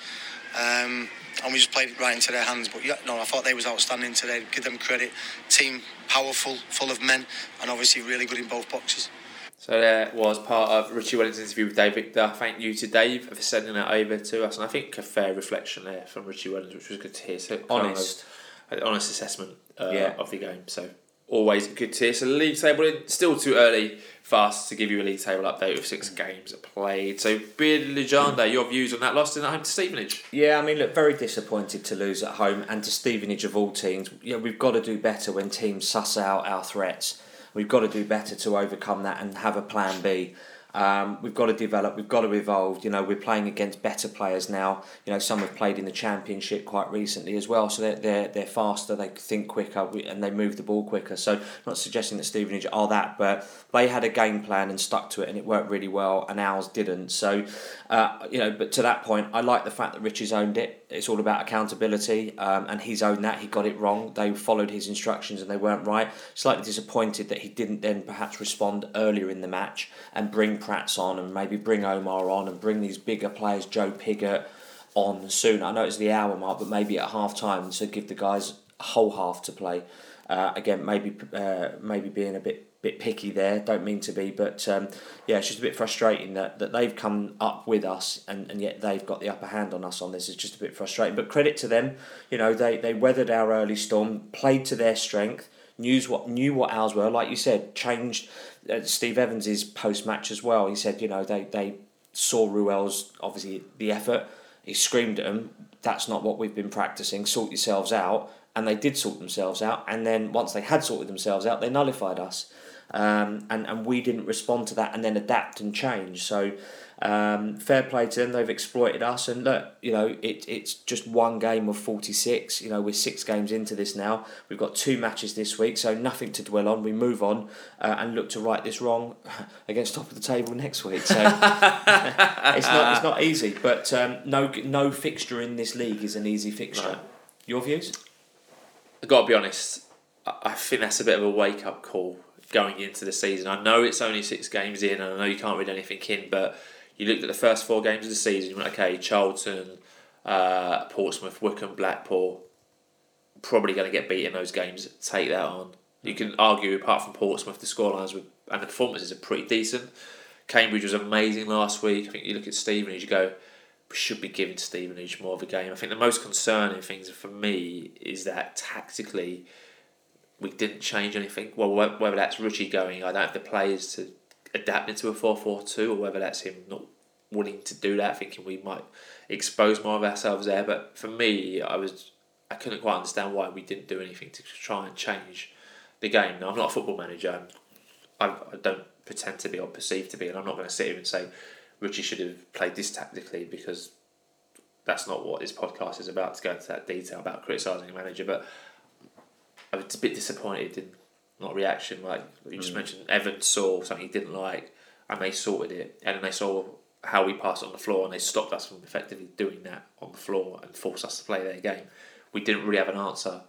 Um, and we just played it right into their hands. But yeah, no, I thought they was outstanding today. Give them credit. Team powerful, full of men, and obviously really good in both boxes. So there was part of Richie Wellens' interview with Dave Victor. Thank you to Dave for sending that over to us, and I think a fair reflection there from Richie Wellington, which was good to hear. So kind of Honest. an honest assessment uh, Yeah. of the game. So always good to hear. So the league table it's still too early for us to give you a league table update with six games played. So Beard Legenda, your views on that loss in at home to Stevenage? Yeah, I mean, look, very disappointed to lose at home and to Stevenage of all teams. Know, we've got to do better when teams suss out our threats. We've got to do better to overcome that and have a plan B. Um, we've got to develop. We've got to evolve. You know, we're playing against better players now. You know, some have played in the championship quite recently as well, so they're they're, they're faster. They think quicker and they move the ball quicker. So, not suggesting that Stevenage are that, but they had a game plan and stuck to it, and it worked really well. And ours didn't. So, uh, you know, but to that point, I like the fact that Richie's owned it. It's all about accountability, um, and he's owned that. He got it wrong. They followed his instructions and they weren't right. Slightly disappointed that he didn't then perhaps respond earlier in the match and bring Prats on and maybe bring Omar on and bring these bigger players, Joe Pigott, on soon. I know it's the hour mark, but maybe at half time, to give the guys a whole half to play. Uh, again, maybe uh, maybe being a bit bit picky there. Don't mean to be, but um, yeah, it's just a bit frustrating that, that they've come up with us and, and yet they've got the upper hand on us on this. It's just a bit frustrating. But credit to them, you know, they, they weathered our early storm, played to their strength, knew what knew what ours were. Like you said, changed. Uh, Steve Evans's post match as well. He said, you know, they they saw Ruel's obviously the effort. He screamed at them. That's not what we've been practicing. Sort yourselves out. And they did sort themselves out. And then once they had sorted themselves out, they nullified us. Um, and, and we didn't respond to that and then adapt and change. So um, fair play to them. They've exploited us, and look, you know, it, it's just one game of forty six. You know, we're six games into this now. We've got two matches this week, so nothing to dwell on. We move on uh, and look to right this wrong against top of the table next week. So it's not it's not easy, but um, no no fixture in this league is an easy fixture. No. Your views? I've got to be honest, I I think that's a bit of a wake up call going into the season. I know it's only six games in, and I know you can't read anything in, but you looked at the first four games of the season, you went, okay, Charlton, uh, Portsmouth, Wycombe, Blackpool, probably going to get beat in those games. Take that on. You can argue, apart from Portsmouth, the scorelines were, and the performances are pretty decent. Cambridge was amazing last week. I think you look at Stevenage, you go, we should be giving Stevenage more of a game. I think the most concerning things for me is that tactically we didn't change anything. Well, whether that's Richie going, I don't have the players to adapt to a 4 4 2, or whether that's him not willing to do that, thinking we might expose more of ourselves there. But for me, I was I couldn't quite understand why we didn't do anything to try and change the game. Now, I'm not a football manager. I, I don't pretend to be or perceive to be, and I'm not going to sit here and say Richie should have played this tactically because that's not what this podcast is about to go into that detail about criticising a manager. But I was a bit disappointed in not reaction. Like you just mm. mentioned, Evans saw something he didn't like, and they sorted it, and then they saw how we passed on the floor, and they stopped us from effectively doing that on the floor and forced us to play their game. We didn't really have an answer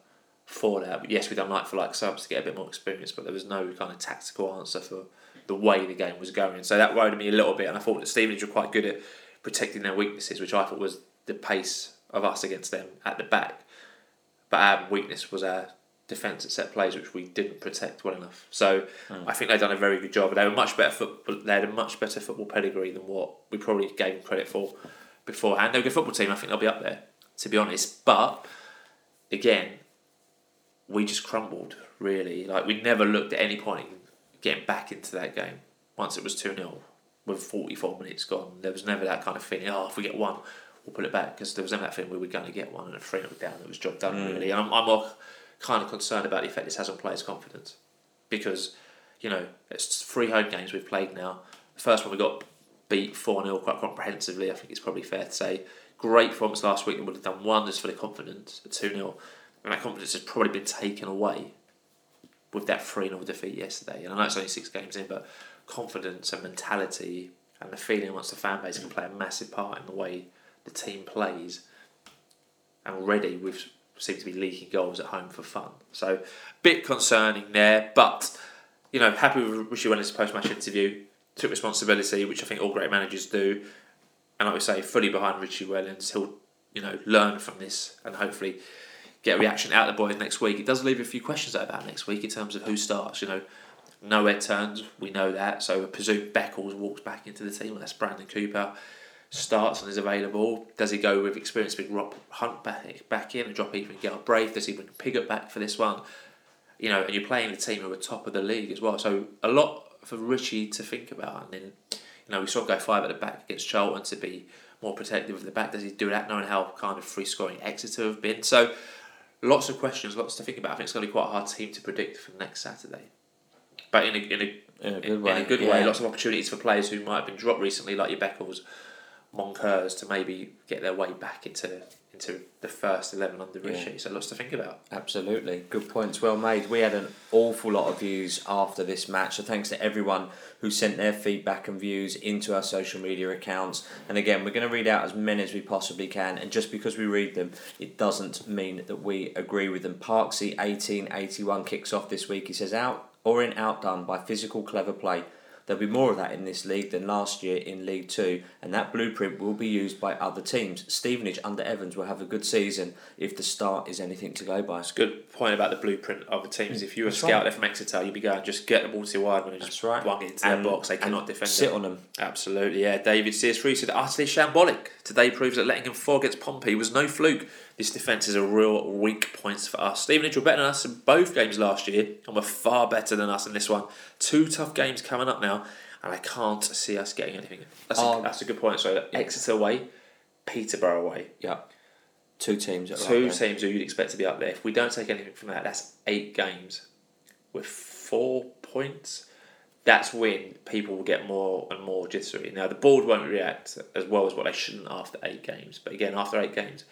for that. But yes, we done like for like subs to get a bit more experience, but there was no kind of tactical answer for the way the game was going. So that worried me a little bit, and I thought that Stevenage were quite good at protecting their weaknesses, which I thought was the pace of us against them at the back. But our weakness was our defence at set plays, which we didn't protect well enough. So hmm. I think they've done a very good job. They were much better football. They had a much better football pedigree than what we probably gave them credit for beforehand. They're a good football team. I think they'll be up there, to be honest. But again, we just crumbled. Really, like we never looked at any point in getting back into that game. Once it was two 0 with forty four minutes gone, there was never that kind of feeling. Oh, if we get one, we'll put it back because there was never that feeling we were going to get one and a three 0 down. It was job done hmm. really. And I'm, I'm more kind of concerned about the effect this has on players' confidence because you know it's three home games we've played now. The first one we got beat four 0 quite comprehensively. I think it's probably fair to say. Great performance last week that would have done wonders for the confidence at two 0 and that confidence has probably been taken away with that 3 0 defeat yesterday. And I know it's only six games in, but confidence and mentality and the feeling amongst the fan base can play a massive part in the way the team plays. And already we've seemed to be leaking goals at home for fun. So, bit concerning there, but you know, happy with Richie Wellens' post match interview. Took responsibility, which I think all great managers do. And like we say, fully behind Richie Wellens. He'll, you know, learn from this and hopefully get a reaction out of the boys next week. It does leave a few questions about next week in terms of who starts. You know, nowhere turns, we know that. So I presume Beckles walks back into the team. That's Brandon Cooper. Starts and is available. Does he go with experienced big Rob Hunt back, back in and drop even Galbraith? Does he bring Pigott back for this one? You know, and you're playing the team who are top of the league as well. So a lot for Richie to think about. And then, you know, we saw him go five at the back against Charlton to be more protective of the back. Does he do that knowing how kind of free scoring Exeter have been? So lots of questions, lots to think about. I think it's going to be quite a hard team to predict for next Saturday. But in a, in a, In a good in, way, a good way, lots of opportunities for players who might have been dropped recently, like your Beckles, Moncurs, to maybe get their way back into into the first 11 under Richie. So lots to think about. Absolutely. Good points, well made. We had an awful lot of views after this match, so thanks to everyone who sent their feedback and views into our social media accounts. And again, we're going to read out as many as we possibly can, and just because we read them, it doesn't mean that we agree with them. Parksy1881 kicks off this week. He says, Out or in outdone by physical clever play. There'll be more of that in this league than last year in League Two, and that blueprint will be used by other teams. Stevenage under Evans will have a good season if the start is anything to go by. It's a good point about the blueprint of the teams. If you were a scout right. from Exeter, you'd be going just get the ball to wide and just That's right. bung it into And- their box. They cannot defend sit it. on them. Absolutely, yeah. David CS3 said utterly shambolic. Today proves that letting him fall against Pompey was no fluke. This defence is a real weak point for us. Stevenage were better than us in both games last year and were far better than us in this one. Two tough games coming up now, and I can't see us getting anything. That's, Oh. a, that's a good point. So Exeter away, Peterborough away. Yeah, two teams. Two teams who you'd expect to be up there. If we don't take anything from that, that's eight games with four points. That's when people will get more and more jittery. Now the board won't react as well as what they shouldn't after eight games. But again, after eight games,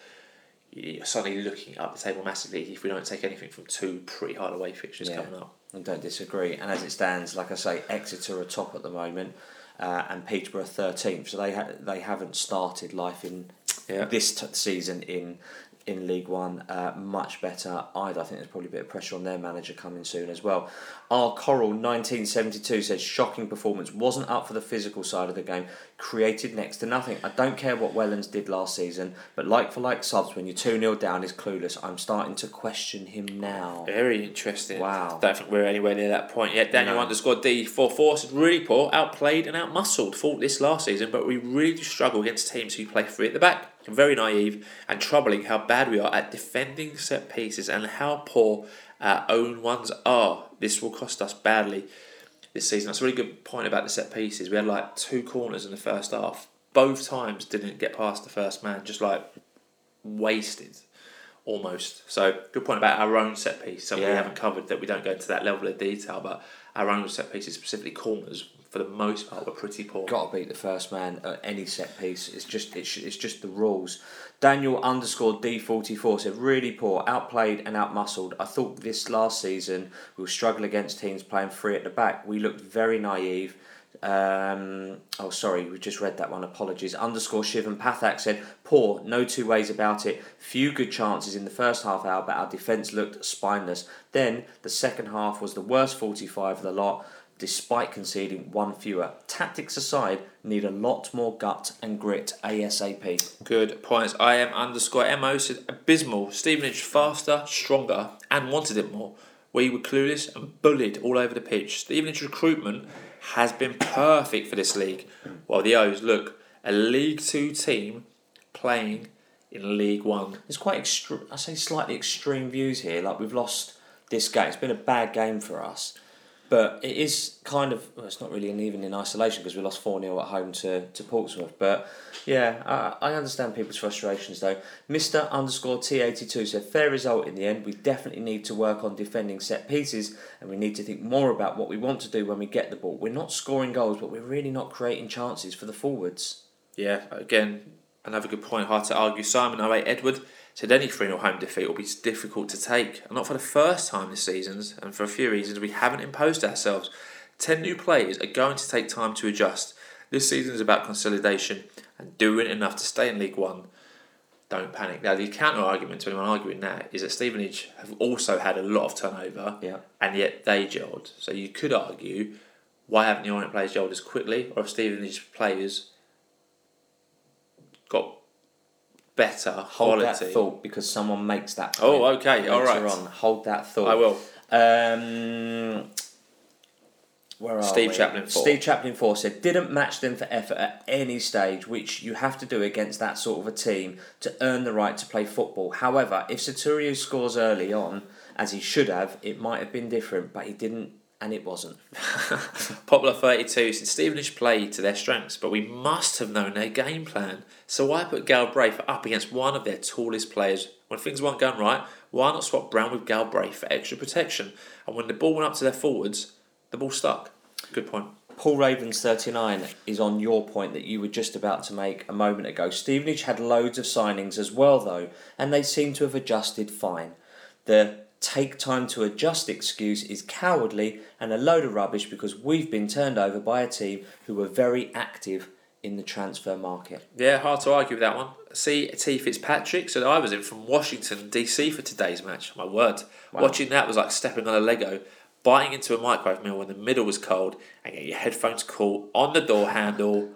you're suddenly looking up the table massively if we don't take anything from two pretty hard away fixtures Yeah. coming up. I don't disagree. And as it stands, like I say, Exeter are top at the moment, uh, and Peterborough thirteenth. So they ha- they haven't started life in Yeah. this t- season in in League One uh, much better either. I think there's probably a bit of pressure on their manager coming soon as well. Our Coral nineteen seventy two says shocking performance wasn't up for the physical side of the game. Created next to nothing. I don't care what Wellens did last season, but like for like subs when you're two 0 down is clueless. I'm starting to question him now. Very interesting. Wow. Don't think we're anywhere near that point yet. Daniel No. underscore D four four said really poor, outplayed and outmuscled. Fought this last season, but we really do struggle against teams who play free at the back. Very naive and troubling how bad we are at defending set pieces and how poor our own ones are. This will cost us badly this season. That's a really good point about the set pieces. We had like two corners in the first half. Both times didn't get past the first man, just like wasted almost. So good point about our own set piece. So we haven't covered that. We don't go into that level of detail, but our own set pieces, specifically corners, for the most part, were pretty poor. Got to beat the first man at any set piece. It's just it's, it's just the rules. Daniel underscore D forty four said really poor, outplayed and outmuscled. I thought this last season we will struggle against teams playing free at the back. We looked very naive. Um, oh, sorry, we just read that one. Apologies. Underscore Shivan Pathak said poor, no two ways about it. Few good chances in the first half hour, but our defence looked spineless. Then the second half was the worst forty five of the lot despite conceding one fewer. Tactics aside, need a lot more gut and grit ASAP. Good points. I am underscore MO said abysmal. Stevenage faster, stronger, and wanted it more. We were clueless and bullied all over the pitch. Stevenage recruitment has been perfect for this league. While the O's look a League Two team playing in League One. It's quite extreme, I say slightly extreme views here. Like we've lost this game. It's been a bad game for us. But it is kind of, well, it's not really an even in isolation because we lost 4 0 at home to, to Portsmouth. But yeah, I, I understand people's frustrations though. Mr. underscore T82 said, fair result in the end. We definitely need to work on defending set pieces and we need to think more about what we want to do when we get the ball. We're not scoring goals, but we're really not creating chances for the forwards. Yeah, again, another good point. Hard to argue. Simon 08 Edward said any 3 0 home defeat will be difficult to take. And not for the first time this season, and for a few reasons, we haven't imposed ourselves. 10 new players are going to take time to adjust. This season is about consolidation and doing enough to stay in League One. Don't panic. Now, the counter argument to anyone arguing that is that Stevenage have also had a lot of turnover Yeah. and yet they gelled. So you could argue, why haven't the Orient players gelled as quickly? Or have Stevenage players got better Hold quality? that thought because someone makes that. Oh, okay, all right. On. Hold that thought. I will. Um, where are Steve we? Chaplin four. Steve Chaplin four said didn't match them for effort at any stage, which you have to do against that sort of a team to earn the right to play football. However, if Sotiriou scores early on, as he should have, it might have been different, but he didn't, and it wasn't. Popular 32 said Stevenage played to their strengths, but we must have known their game plan. So why put Galbraith up against one of their tallest players? When things weren't going right, why not swap Brown with Galbraith for extra protection? And when the ball went up to their forwards, the ball stuck. Good point. Paul Ravens 39 is on your point that you were just about to make a moment ago. Stevenage had loads of signings as well, though, and they seem to have adjusted fine. The take time to adjust excuse is cowardly and a load of rubbish because we've been turned over by a team who were very active in the transfer market. Yeah, hard to argue with that one. See, T Fitzpatrick said I was in from Washington, DC for today's match. My word. Watching that was like stepping on a Lego. biting into a microwave meal when the middle was cold, and get your headphones caught on the door handle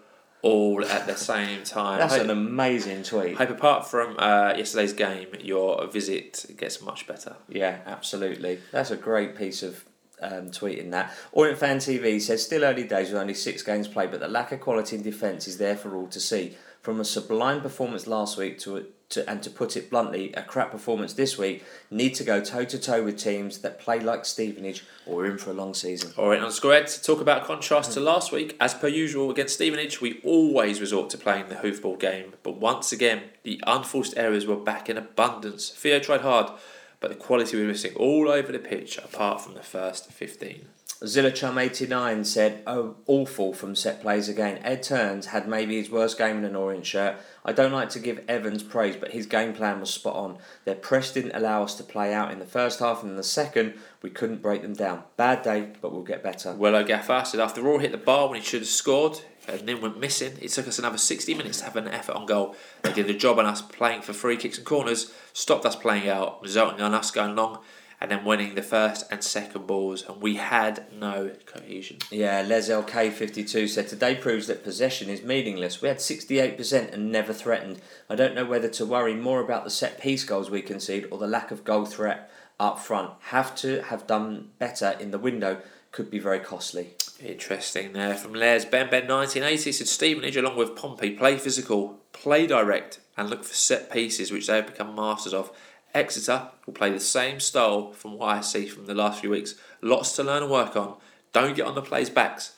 all at the same time. That's I an amazing tweet. hope apart from uh, yesterday's game, your visit gets much better. Yeah, absolutely. That's a great piece of um, tweeting that. Orient Fan TV says still early days with only six games played, but the lack of quality in defence is there for all to see. From a sublime performance last week to, to and to put it bluntly, a crap performance this week, need to go toe to toe with teams that play like Stevenage or in for a long season. All right, on Squared to talk about contrast to last week. As per usual against Stevenage, we always resort to playing the hoofball game, but once again, the unforced errors were back in abundance. Theo tried hard, but the quality was missing all over the pitch apart from the first 15. Zillachum89 said, Oh, awful from set plays again. Ed Turns had maybe his worst game in an orange shirt. I don't like to give Evans praise, but his game plan was spot on. Their press didn't allow us to play out in the first half, and in the second, we couldn't break them down. Bad day, but we'll get better. Willow Gaffer said after all, hit the bar when he should have scored and then went missing, it took us another 60 minutes to have an effort on goal. They did a job on us playing for free kicks and corners, stopped us playing out, resulting in us going long and then winning the first and second balls, and we had no cohesion. Yeah, Les LK52 said today proves that possession is meaningless. We had 68% and never threatened. I don't know whether to worry more about the set piece goals we concede or the lack of goal threat up front. Have to have done better in the window. Could be very costly. Interesting there from Les. Ben Ben 1980 said Stevenage, along with Pompey, play physical, play direct, and look for set pieces, which they have become masters of. Exeter will play the same style from what I see from the last few weeks. Lots to learn and work on. Don't get on the players' backs.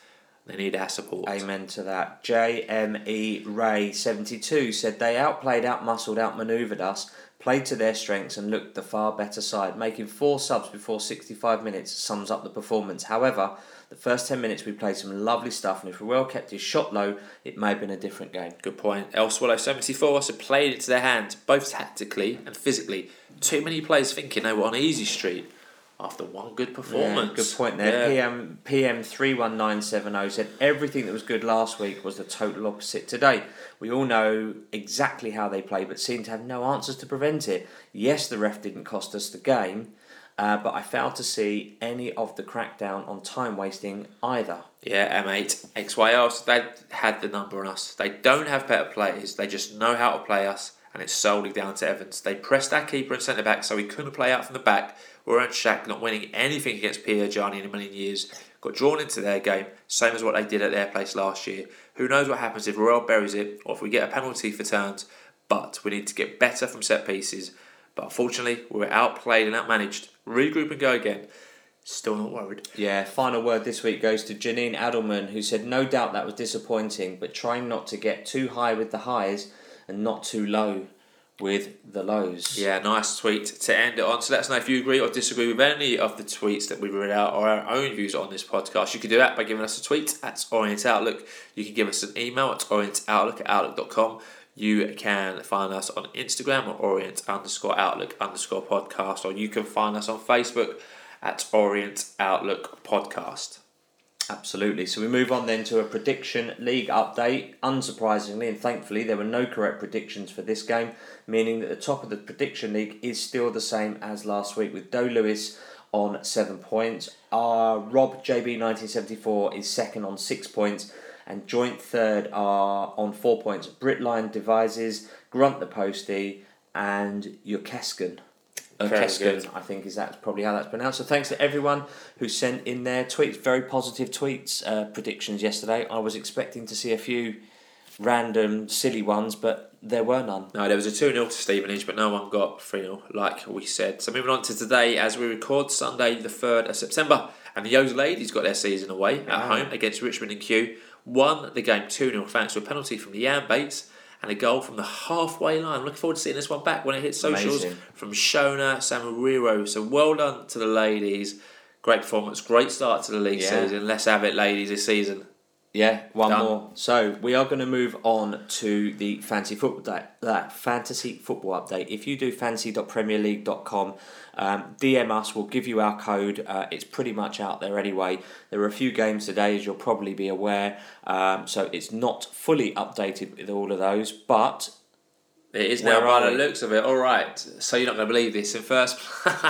They need our support. Amen to that. JME Ray 72 said they outplayed, outmuscled, outmaneuvered us, played to their strengths, and looked the far better side. Making four subs before 65 minutes sums up the performance. However, the first 10 minutes we played some lovely stuff, and if we well kept his shot low, it may have been a different game. Good point. El Swallow 74 so played it to their hands, both tactically and physically. Too many players thinking they were on easy street after one good performance. Yeah, good point there. Yeah. PM PM three one nine seven zero said everything that was good last week was the total opposite today. We all know exactly how they play, but seem to have no answers to prevent it. Yes, the ref didn't cost us the game, uh, but I failed to see any of the crackdown on time wasting either. Yeah, M8, XYL, so they had the number on us. They don't have better players, they just know how to play us, and it's solely down to Evans. They pressed our keeper and centre back so he couldn't play out from the back. We're on Shaq not winning anything against Piergianni in a million years. Got drawn into their game, same as what they did at their place last year. Who knows what happens if Ruel buries it or if we get a penalty for turns, but we need to get better from set pieces. But unfortunately, we were outplayed and outmanaged. Regroup and go again. Still not worried. Yeah, final word this week goes to Janine Adelman, who said, No doubt that was disappointing, but trying not to get too high with the highs and not too low with the lows. Yeah, nice tweet to end it on. So let us know if you agree or disagree with any of the tweets that we've read out or our own views on this podcast. You can do that by giving us a tweet at Orient Outlook. You can give us an email at orientoutlook at outlook.com. You can find us on Instagram at orient underscore outlook underscore podcast, or you can find us on Facebook at Orient Outlook Podcast. Absolutely. So we move on then to a prediction league update. Unsurprisingly and thankfully, there were no correct predictions for this game, meaning that the top of the prediction league is still the same as last week with Doe Lewis on seven points. Our Rob JB 1974 is second on six points, and joint third are on four points. Britline Devises, Grunt the Postie, and Yukeskin. Keskin. I think is that's probably how that's pronounced. So thanks to everyone who sent in their tweets, very positive tweets, uh, predictions yesterday. I was expecting to see a few random silly ones, but there were none. No, there was a 2 0 to Stevenage, but no one got 3 0, like we said. So moving on to today, as we record Sunday, the 3rd of September, and the O's ladies got their season away at Wow. home against Richmond and Kew. Won the game 2 0 thanks to a penalty from Leanne Bates and a goal from the halfway line. Looking forward to seeing this one back when it hits socials Amazing. from Shona Samariro. So well done to the ladies. Great performance, great start to the league Yeah. season. Let's have it, ladies, this season. Yeah, one Done. more. So we are going to move on to the fantasy football that that fantasy football update. If you do fantasy.premierleague.com, um, DM us. We'll give you our code. Uh, it's pretty much out there anyway. There are a few games today, as you'll probably be aware. Um, so it's not fully updated with all of those, but It is now by the looks of it. All right. So you're not going to believe this. In first,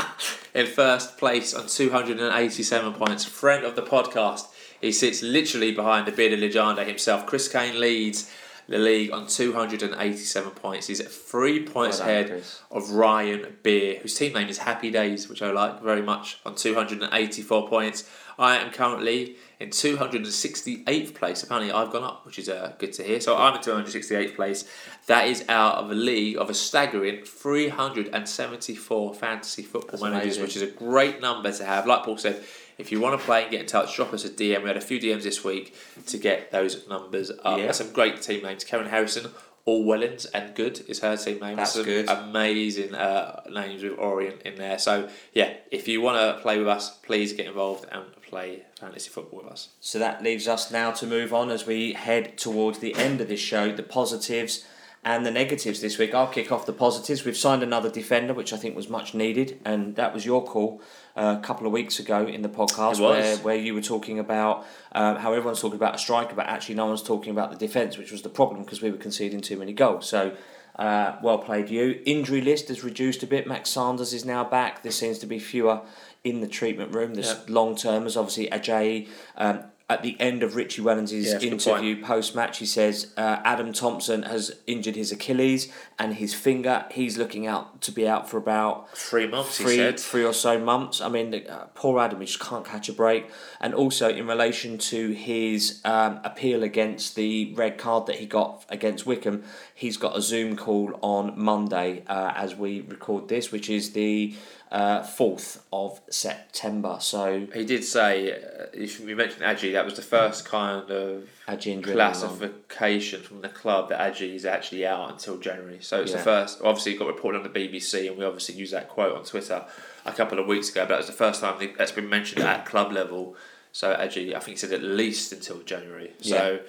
in first place on 287 points, friend of the podcast. He sits literally behind the bearded legenda himself. Chris Kane leads the league on 287 points. He's three points Well done, ahead Chris. of Ryan Beer, whose team name is Happy Days, which I like very much, on 284 points. I am currently in 268th place. Apparently, I've gone up, which is uh, good to hear. So I'm in 268th place. That is out of a league of a staggering 374 fantasy football That's managers, amazing. which is a great number to have. Like Paul said, if you want to play and get in touch, drop us a DM. We had a few DMs this week to get those numbers up. Yeah. Some great team names. Karen Harrison, Allwellens and Good is her team name. That's Some good. Amazing uh, names with Orient in there. So yeah, if you want to play with us, please get involved and play fantasy football with us. So that leaves us now to move on as we head towards the end of this show, the positives and the negatives this week. I'll kick off the positives. We've signed another defender, which I think was much needed, and that was your call a couple of weeks ago in the podcast where, where you were talking about um, how everyone's talking about a striker, but actually no one's talking about the defence, which was the problem because we were conceding too many goals. So. Uh, well played, you. Injury list has reduced a bit. Max Sanders is now back. There seems to be fewer in the treatment room. There's Yeah. long termers, obviously Ajayi. Um, at the end of Richie Wellens' Yeah, that's a good interview post match, he says uh, Adam Thompson has injured his Achilles and his finger. He's looking out to be out for about Three months, he three, said. three or so months. I mean, uh, poor Adam, he just can't catch a break. And also in relation to his um, appeal against the red card that he got against Wycombe, he's got a Zoom call on Monday uh, as we record this, which is the uh, 4th of September. So, He did say, uh, we mentioned Adji, that was the first kind of classification from the club that Adji is actually out until January. So it's Yeah. the first, obviously, it got reported on the BBC, and we obviously used that quote on Twitter a couple of weeks ago, but that was the first time that's been mentioned at club level. So Adji, I think he said at least until January. So.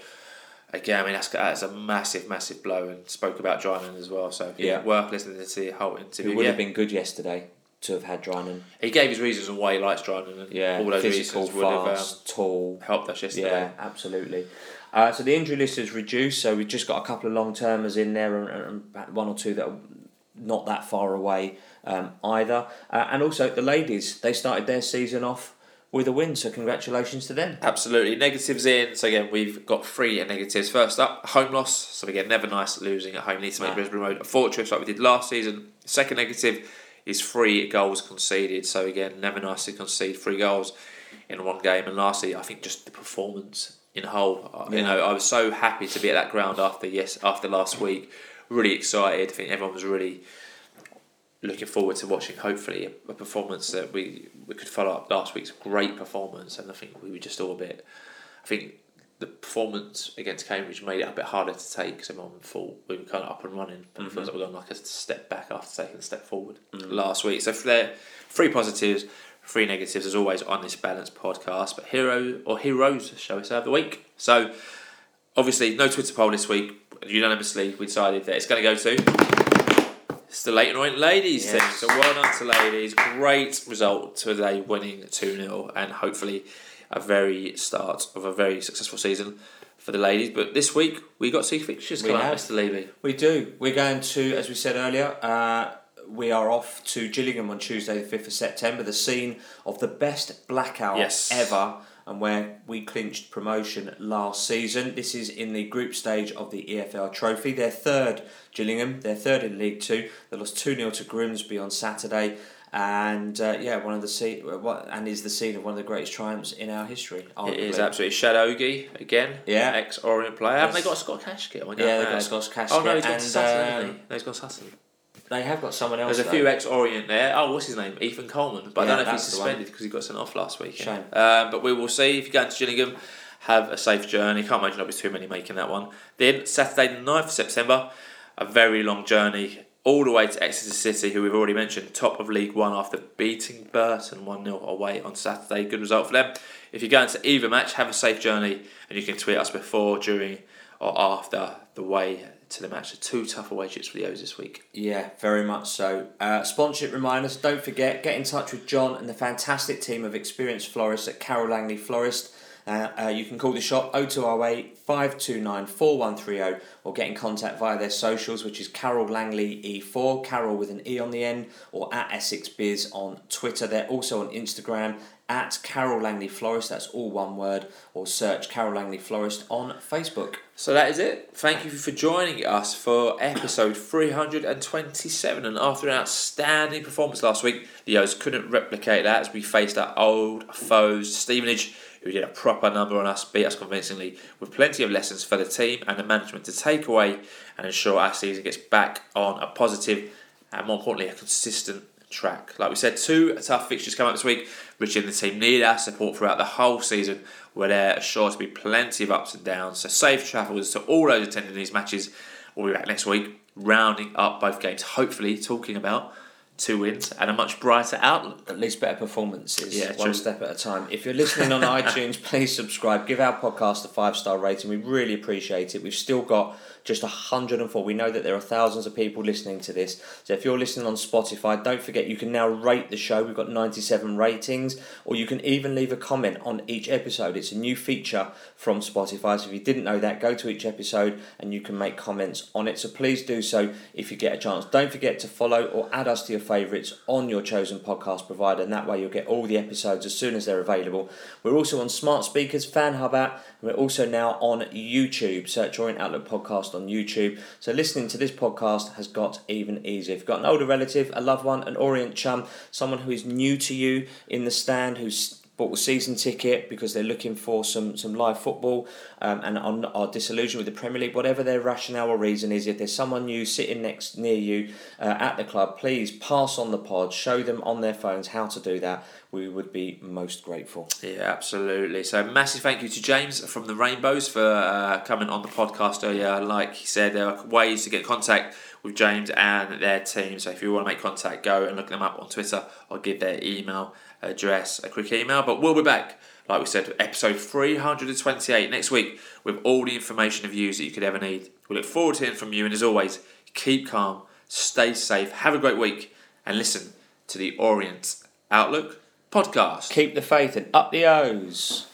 Again, I mean that's, that's a massive, massive blow, and spoke about Drinan as well. So yeah, Yeah. worth listening to the whole interview. It would Yeah. have been good yesterday to have had Drinan. He gave his reasons on why he likes Drinan, and Yeah, all those physical, reasons would have um, fast, tall. helped us yesterday. Yeah, absolutely. Uh, so the injury list is reduced. So we've just got a couple of long termers in there, and, and one or two that are not that far away um, either. Uh, and also the ladies, they started their season off with a win. So congratulations to them. Absolutely. Negatives in. So again, we've got three negatives. First up, home loss. So again, never nice losing at home. Need to make Nah. Brisbane Road a fortress like we did last season. Second negative is three goals conceded. So again, never nice to concede three goals in one game. And lastly, I think just the performance in whole. Uh, You know, I was so happy to be at that ground after yes after last week. Really excited. I think everyone was really looking forward to watching hopefully a, a performance that we, we could follow up last week's great performance and I think we were just all a bit I think the performance against Cambridge made it a bit harder to take because everyone thought we were kind of up and running. But it feels mm-hmm. like we're going like a step back after taking a step forward mm. last week. So there three positives three negatives as always on this balanced podcast. But hero or heroes shall we say of the week? So obviously no Twitter poll this week. Unanimously we decided that it's going to go to it's the Leyton Orient ladies Yes. team. So well done to ladies. Great result today, winning 2 0, and hopefully a very start of a very successful season for the ladies. But this week we got two fixtures coming up. Mr. Levy. We do. We're going to, as we said earlier, uh, we are off to Gillingham on Tuesday, the 5th of September, the scene of the best blackout Yes. ever and where we clinched promotion last season. This is in the group stage of the EFL Trophy. They're third, Gillingham. They're third in League Two. They lost 2 0 to Grimsby on Saturday. And uh, yeah, one of the scene, what and is the scene of one of the greatest triumphs in our history. It is arguably. absolutely Shad Ogie again. Yeah. Ex Orient player. Haven't they Yes. got a Scott? Am I Yeah, they've got? Scott Kashket Oh no, he's got Sutton, um, hasn't? No, he's gone Sutton. They have got someone else. There's a though. few ex Orient there. Oh, what's his name? Ethan Coleman. But Yeah, I don't know if he's that's the one. suspended because he got sent off last week. Shame. Um, but we will see. If you go into Gillingham, have a safe journey. Can't imagine there'll be too many making that one. Then, Saturday, the 9th of September, a very long journey all the way to Exeter City, who we've already mentioned, top of League One after beating Burton 1 0 away on Saturday. Good result for them. If you're going to either match, have a safe journey and you can tweet us before, during, or after the way to the match. So two tough away trips for the O's this week. Yeah, very much so. Uh, sponsorship reminders, don't forget, get in touch with John and the fantastic team of experienced florists at Carol Langley Florist. Uh, uh, you can call the shop 0208 529 4130 or get in contact via their socials, which is Carol Langley E4, Carol with an E on the end, or at Essex Biz on Twitter. They're also on Instagram at Carol Langley Florist, that's all one word, or search Carol Langley Florist on Facebook. So that is it. Thank you for joining us for episode 327. And after an outstanding performance last week, the O's couldn't replicate that as we faced our old foes, Stevenage, who did a proper number on us, beat us convincingly, with plenty of lessons for the team and the management to take away and ensure our season gets back on a positive and, more importantly, a consistent track. Like we said, two tough fixtures come up this week. Richard and the team need our support throughout the whole season, where there are sure to be plenty of ups and downs. So safe travels to all those attending these matches. We'll be back next week, rounding up both games, hopefully talking about two wins and a much brighter outlook. At least better performances, Yeah, one true. step at a time. If you're listening on iTunes, please subscribe. Give our podcast a five star rating. We really appreciate it. We've still got just 104. We know that there are thousands of people listening to this. So if you're listening on Spotify, don't forget you can now rate the show. We've got 97 ratings, or you can even leave a comment on each episode. It's a new feature from Spotify. So if you didn't know that, go to each episode and you can make comments on it. So please do so if you get a chance. Don't forget to follow or add us to your favourites on your chosen podcast provider, and that way you'll get all the episodes as soon as they're available. We're also on smart speakers, Fan Hub app, and we're also now on YouTube. Search Orient Outlook Podcast on YouTube. So listening to this podcast has got even easier. If you've got an older relative, a loved one, an Orient chum, someone who is new to you in the stand, who's bought a season ticket because they're looking for some, some live football um, and are, are disillusioned with the Premier League, whatever their rationale or reason is, if there's someone new sitting next near you uh, at the club, please pass on the pod, show them on their phones how to do that. We would be most grateful. Yeah, absolutely. So massive thank you to James from the Rainbows for uh, coming on the podcast earlier. Like he said, there are ways to get contact with James and their team. So if you want to make contact, go and look them up on Twitter or give their email address a quick email. But we'll be back, like we said, episode 328 next week with all the information and views that you could ever need. We look forward to hearing from you. And as always, keep calm, stay safe, have a great week, and listen to the Orient Outlook podcast. Keep the faith and up the O's.